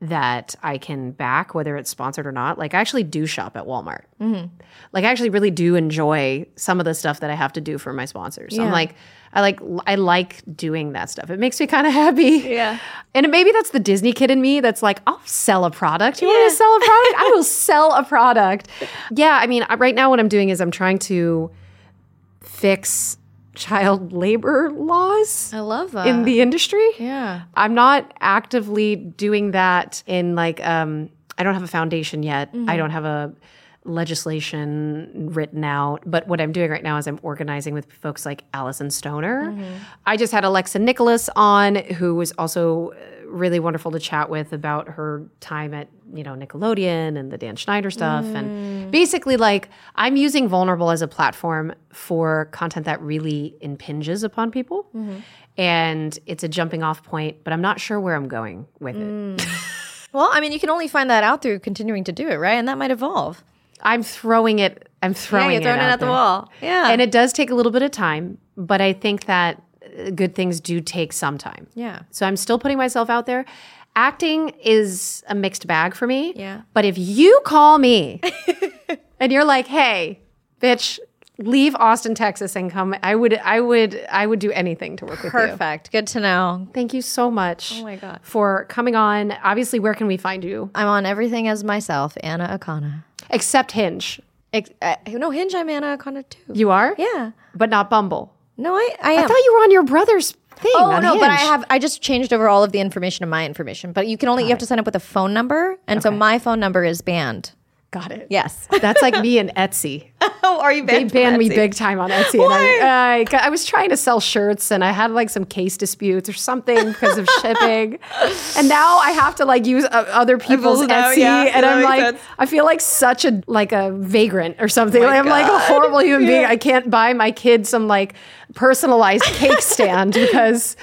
that I can back, whether it's sponsored or not. Like I actually do shop at Walmart. Mm-hmm. Like I actually really do enjoy some of the stuff that I have to do for my sponsors. So I'm like, I like I like doing that stuff. It makes me kind of happy. Yeah. And maybe that's the Disney kid in me that's like, I'll sell a product. You want to sell a product? I will sell a product. Yeah, I mean, right now what I'm doing is I'm trying to fix child labor laws I love that. in the industry. yeah. I'm not actively doing that in like um I don't have a foundation yet. I don't have a legislation written out, but what I'm doing right now is I'm organizing with folks like Alyson Stoner. I just had Alexa Nikolas on who was also uh, really wonderful to chat with about her time at, you know, Nickelodeon and the Dan Schneider stuff and mm. basically like I'm using vulnerable as a platform for content that really impinges upon people mm-hmm. and it's a jumping off point, but I'm not sure where I'm going with it. Mm. Well, I mean, you can only find that out through continuing to do it, right? And that might evolve. I'm throwing it. I'm throwing yeah, you're throwing it, out at the wall. Yeah. and it does take a little bit of time, but I think that good things do take some time. yeah. So I'm still putting myself out there. Acting is a mixed bag for me. Yeah. But if you call me and you're like, "Hey, bitch, leave Austin, Texas and come," I would, I would, I would do anything to work with you. Perfect. Good to know. Thank you so much. Oh my God. For coming on. Obviously, where can we find you? I'm on everything as myself, Anna Akana. Except Hinge. Ex- uh, no, Hinge, I'm Anna Akana too. You are? Yeah. But not Bumble. No, I, I I am. thought you were on your brother's thing. Oh on no, but I Hinge. have I just changed over all of the information to my information. But you can only you have to sign up with a phone number, and so my phone number is banned. Got it. Yes. That's like me and Etsy. oh, are you banned? They banned me big time on Etsy. I, I, I was trying to sell shirts and I had like some case disputes or something because of shipping. And now I have to like use uh, other people's Etsy. yeah, and I'm like, sense. I feel like such a, like a vagrant or something. Like, I'm like a horrible human being. I can't buy my kid some like personalized cake stand because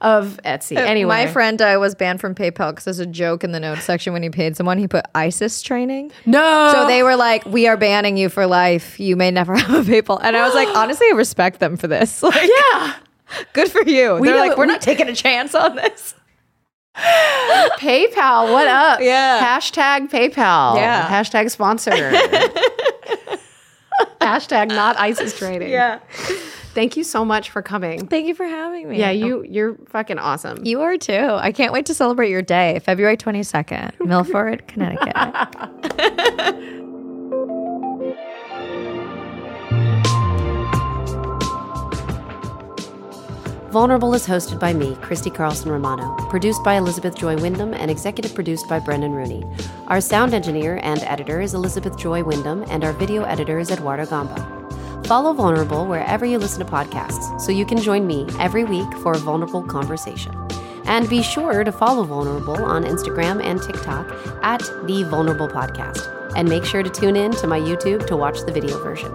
of Etsy. Anyway. My friend uh, was banned from PayPal because there's a joke in the notes section when he paid someone. He put ISIS training. No. So they were like, "We are banning you for life. You may never have a PayPal." And I was like, honestly, I respect them for this. Like, Yeah. good for you. They're know- like, "We're we- not taking a chance on this." PayPal, what up? Yeah. Hashtag PayPal. Yeah. Hashtag sponsor. Hashtag not ISIS trading. Thank you so much for coming. Thank you for having me. Yeah, oh. you you're fucking awesome. You are too. I can't wait to celebrate your day, February 22nd, Milford, Connecticut. Vulnerable is hosted by me, Christy Carlson Romano, produced by Elizabeth Joy Wyndham, and executive produced by Brendan Rooney. Our sound engineer and editor is Elizabeth Joy Wyndham, and our video editor is Eduardo Gamba. Follow Vulnerable wherever you listen to podcasts so you can join me every week for a vulnerable conversation. And be sure to follow Vulnerable on Instagram and TikTok at The Vulnerable Podcast. And make sure to tune in to my YouTube to watch the video version.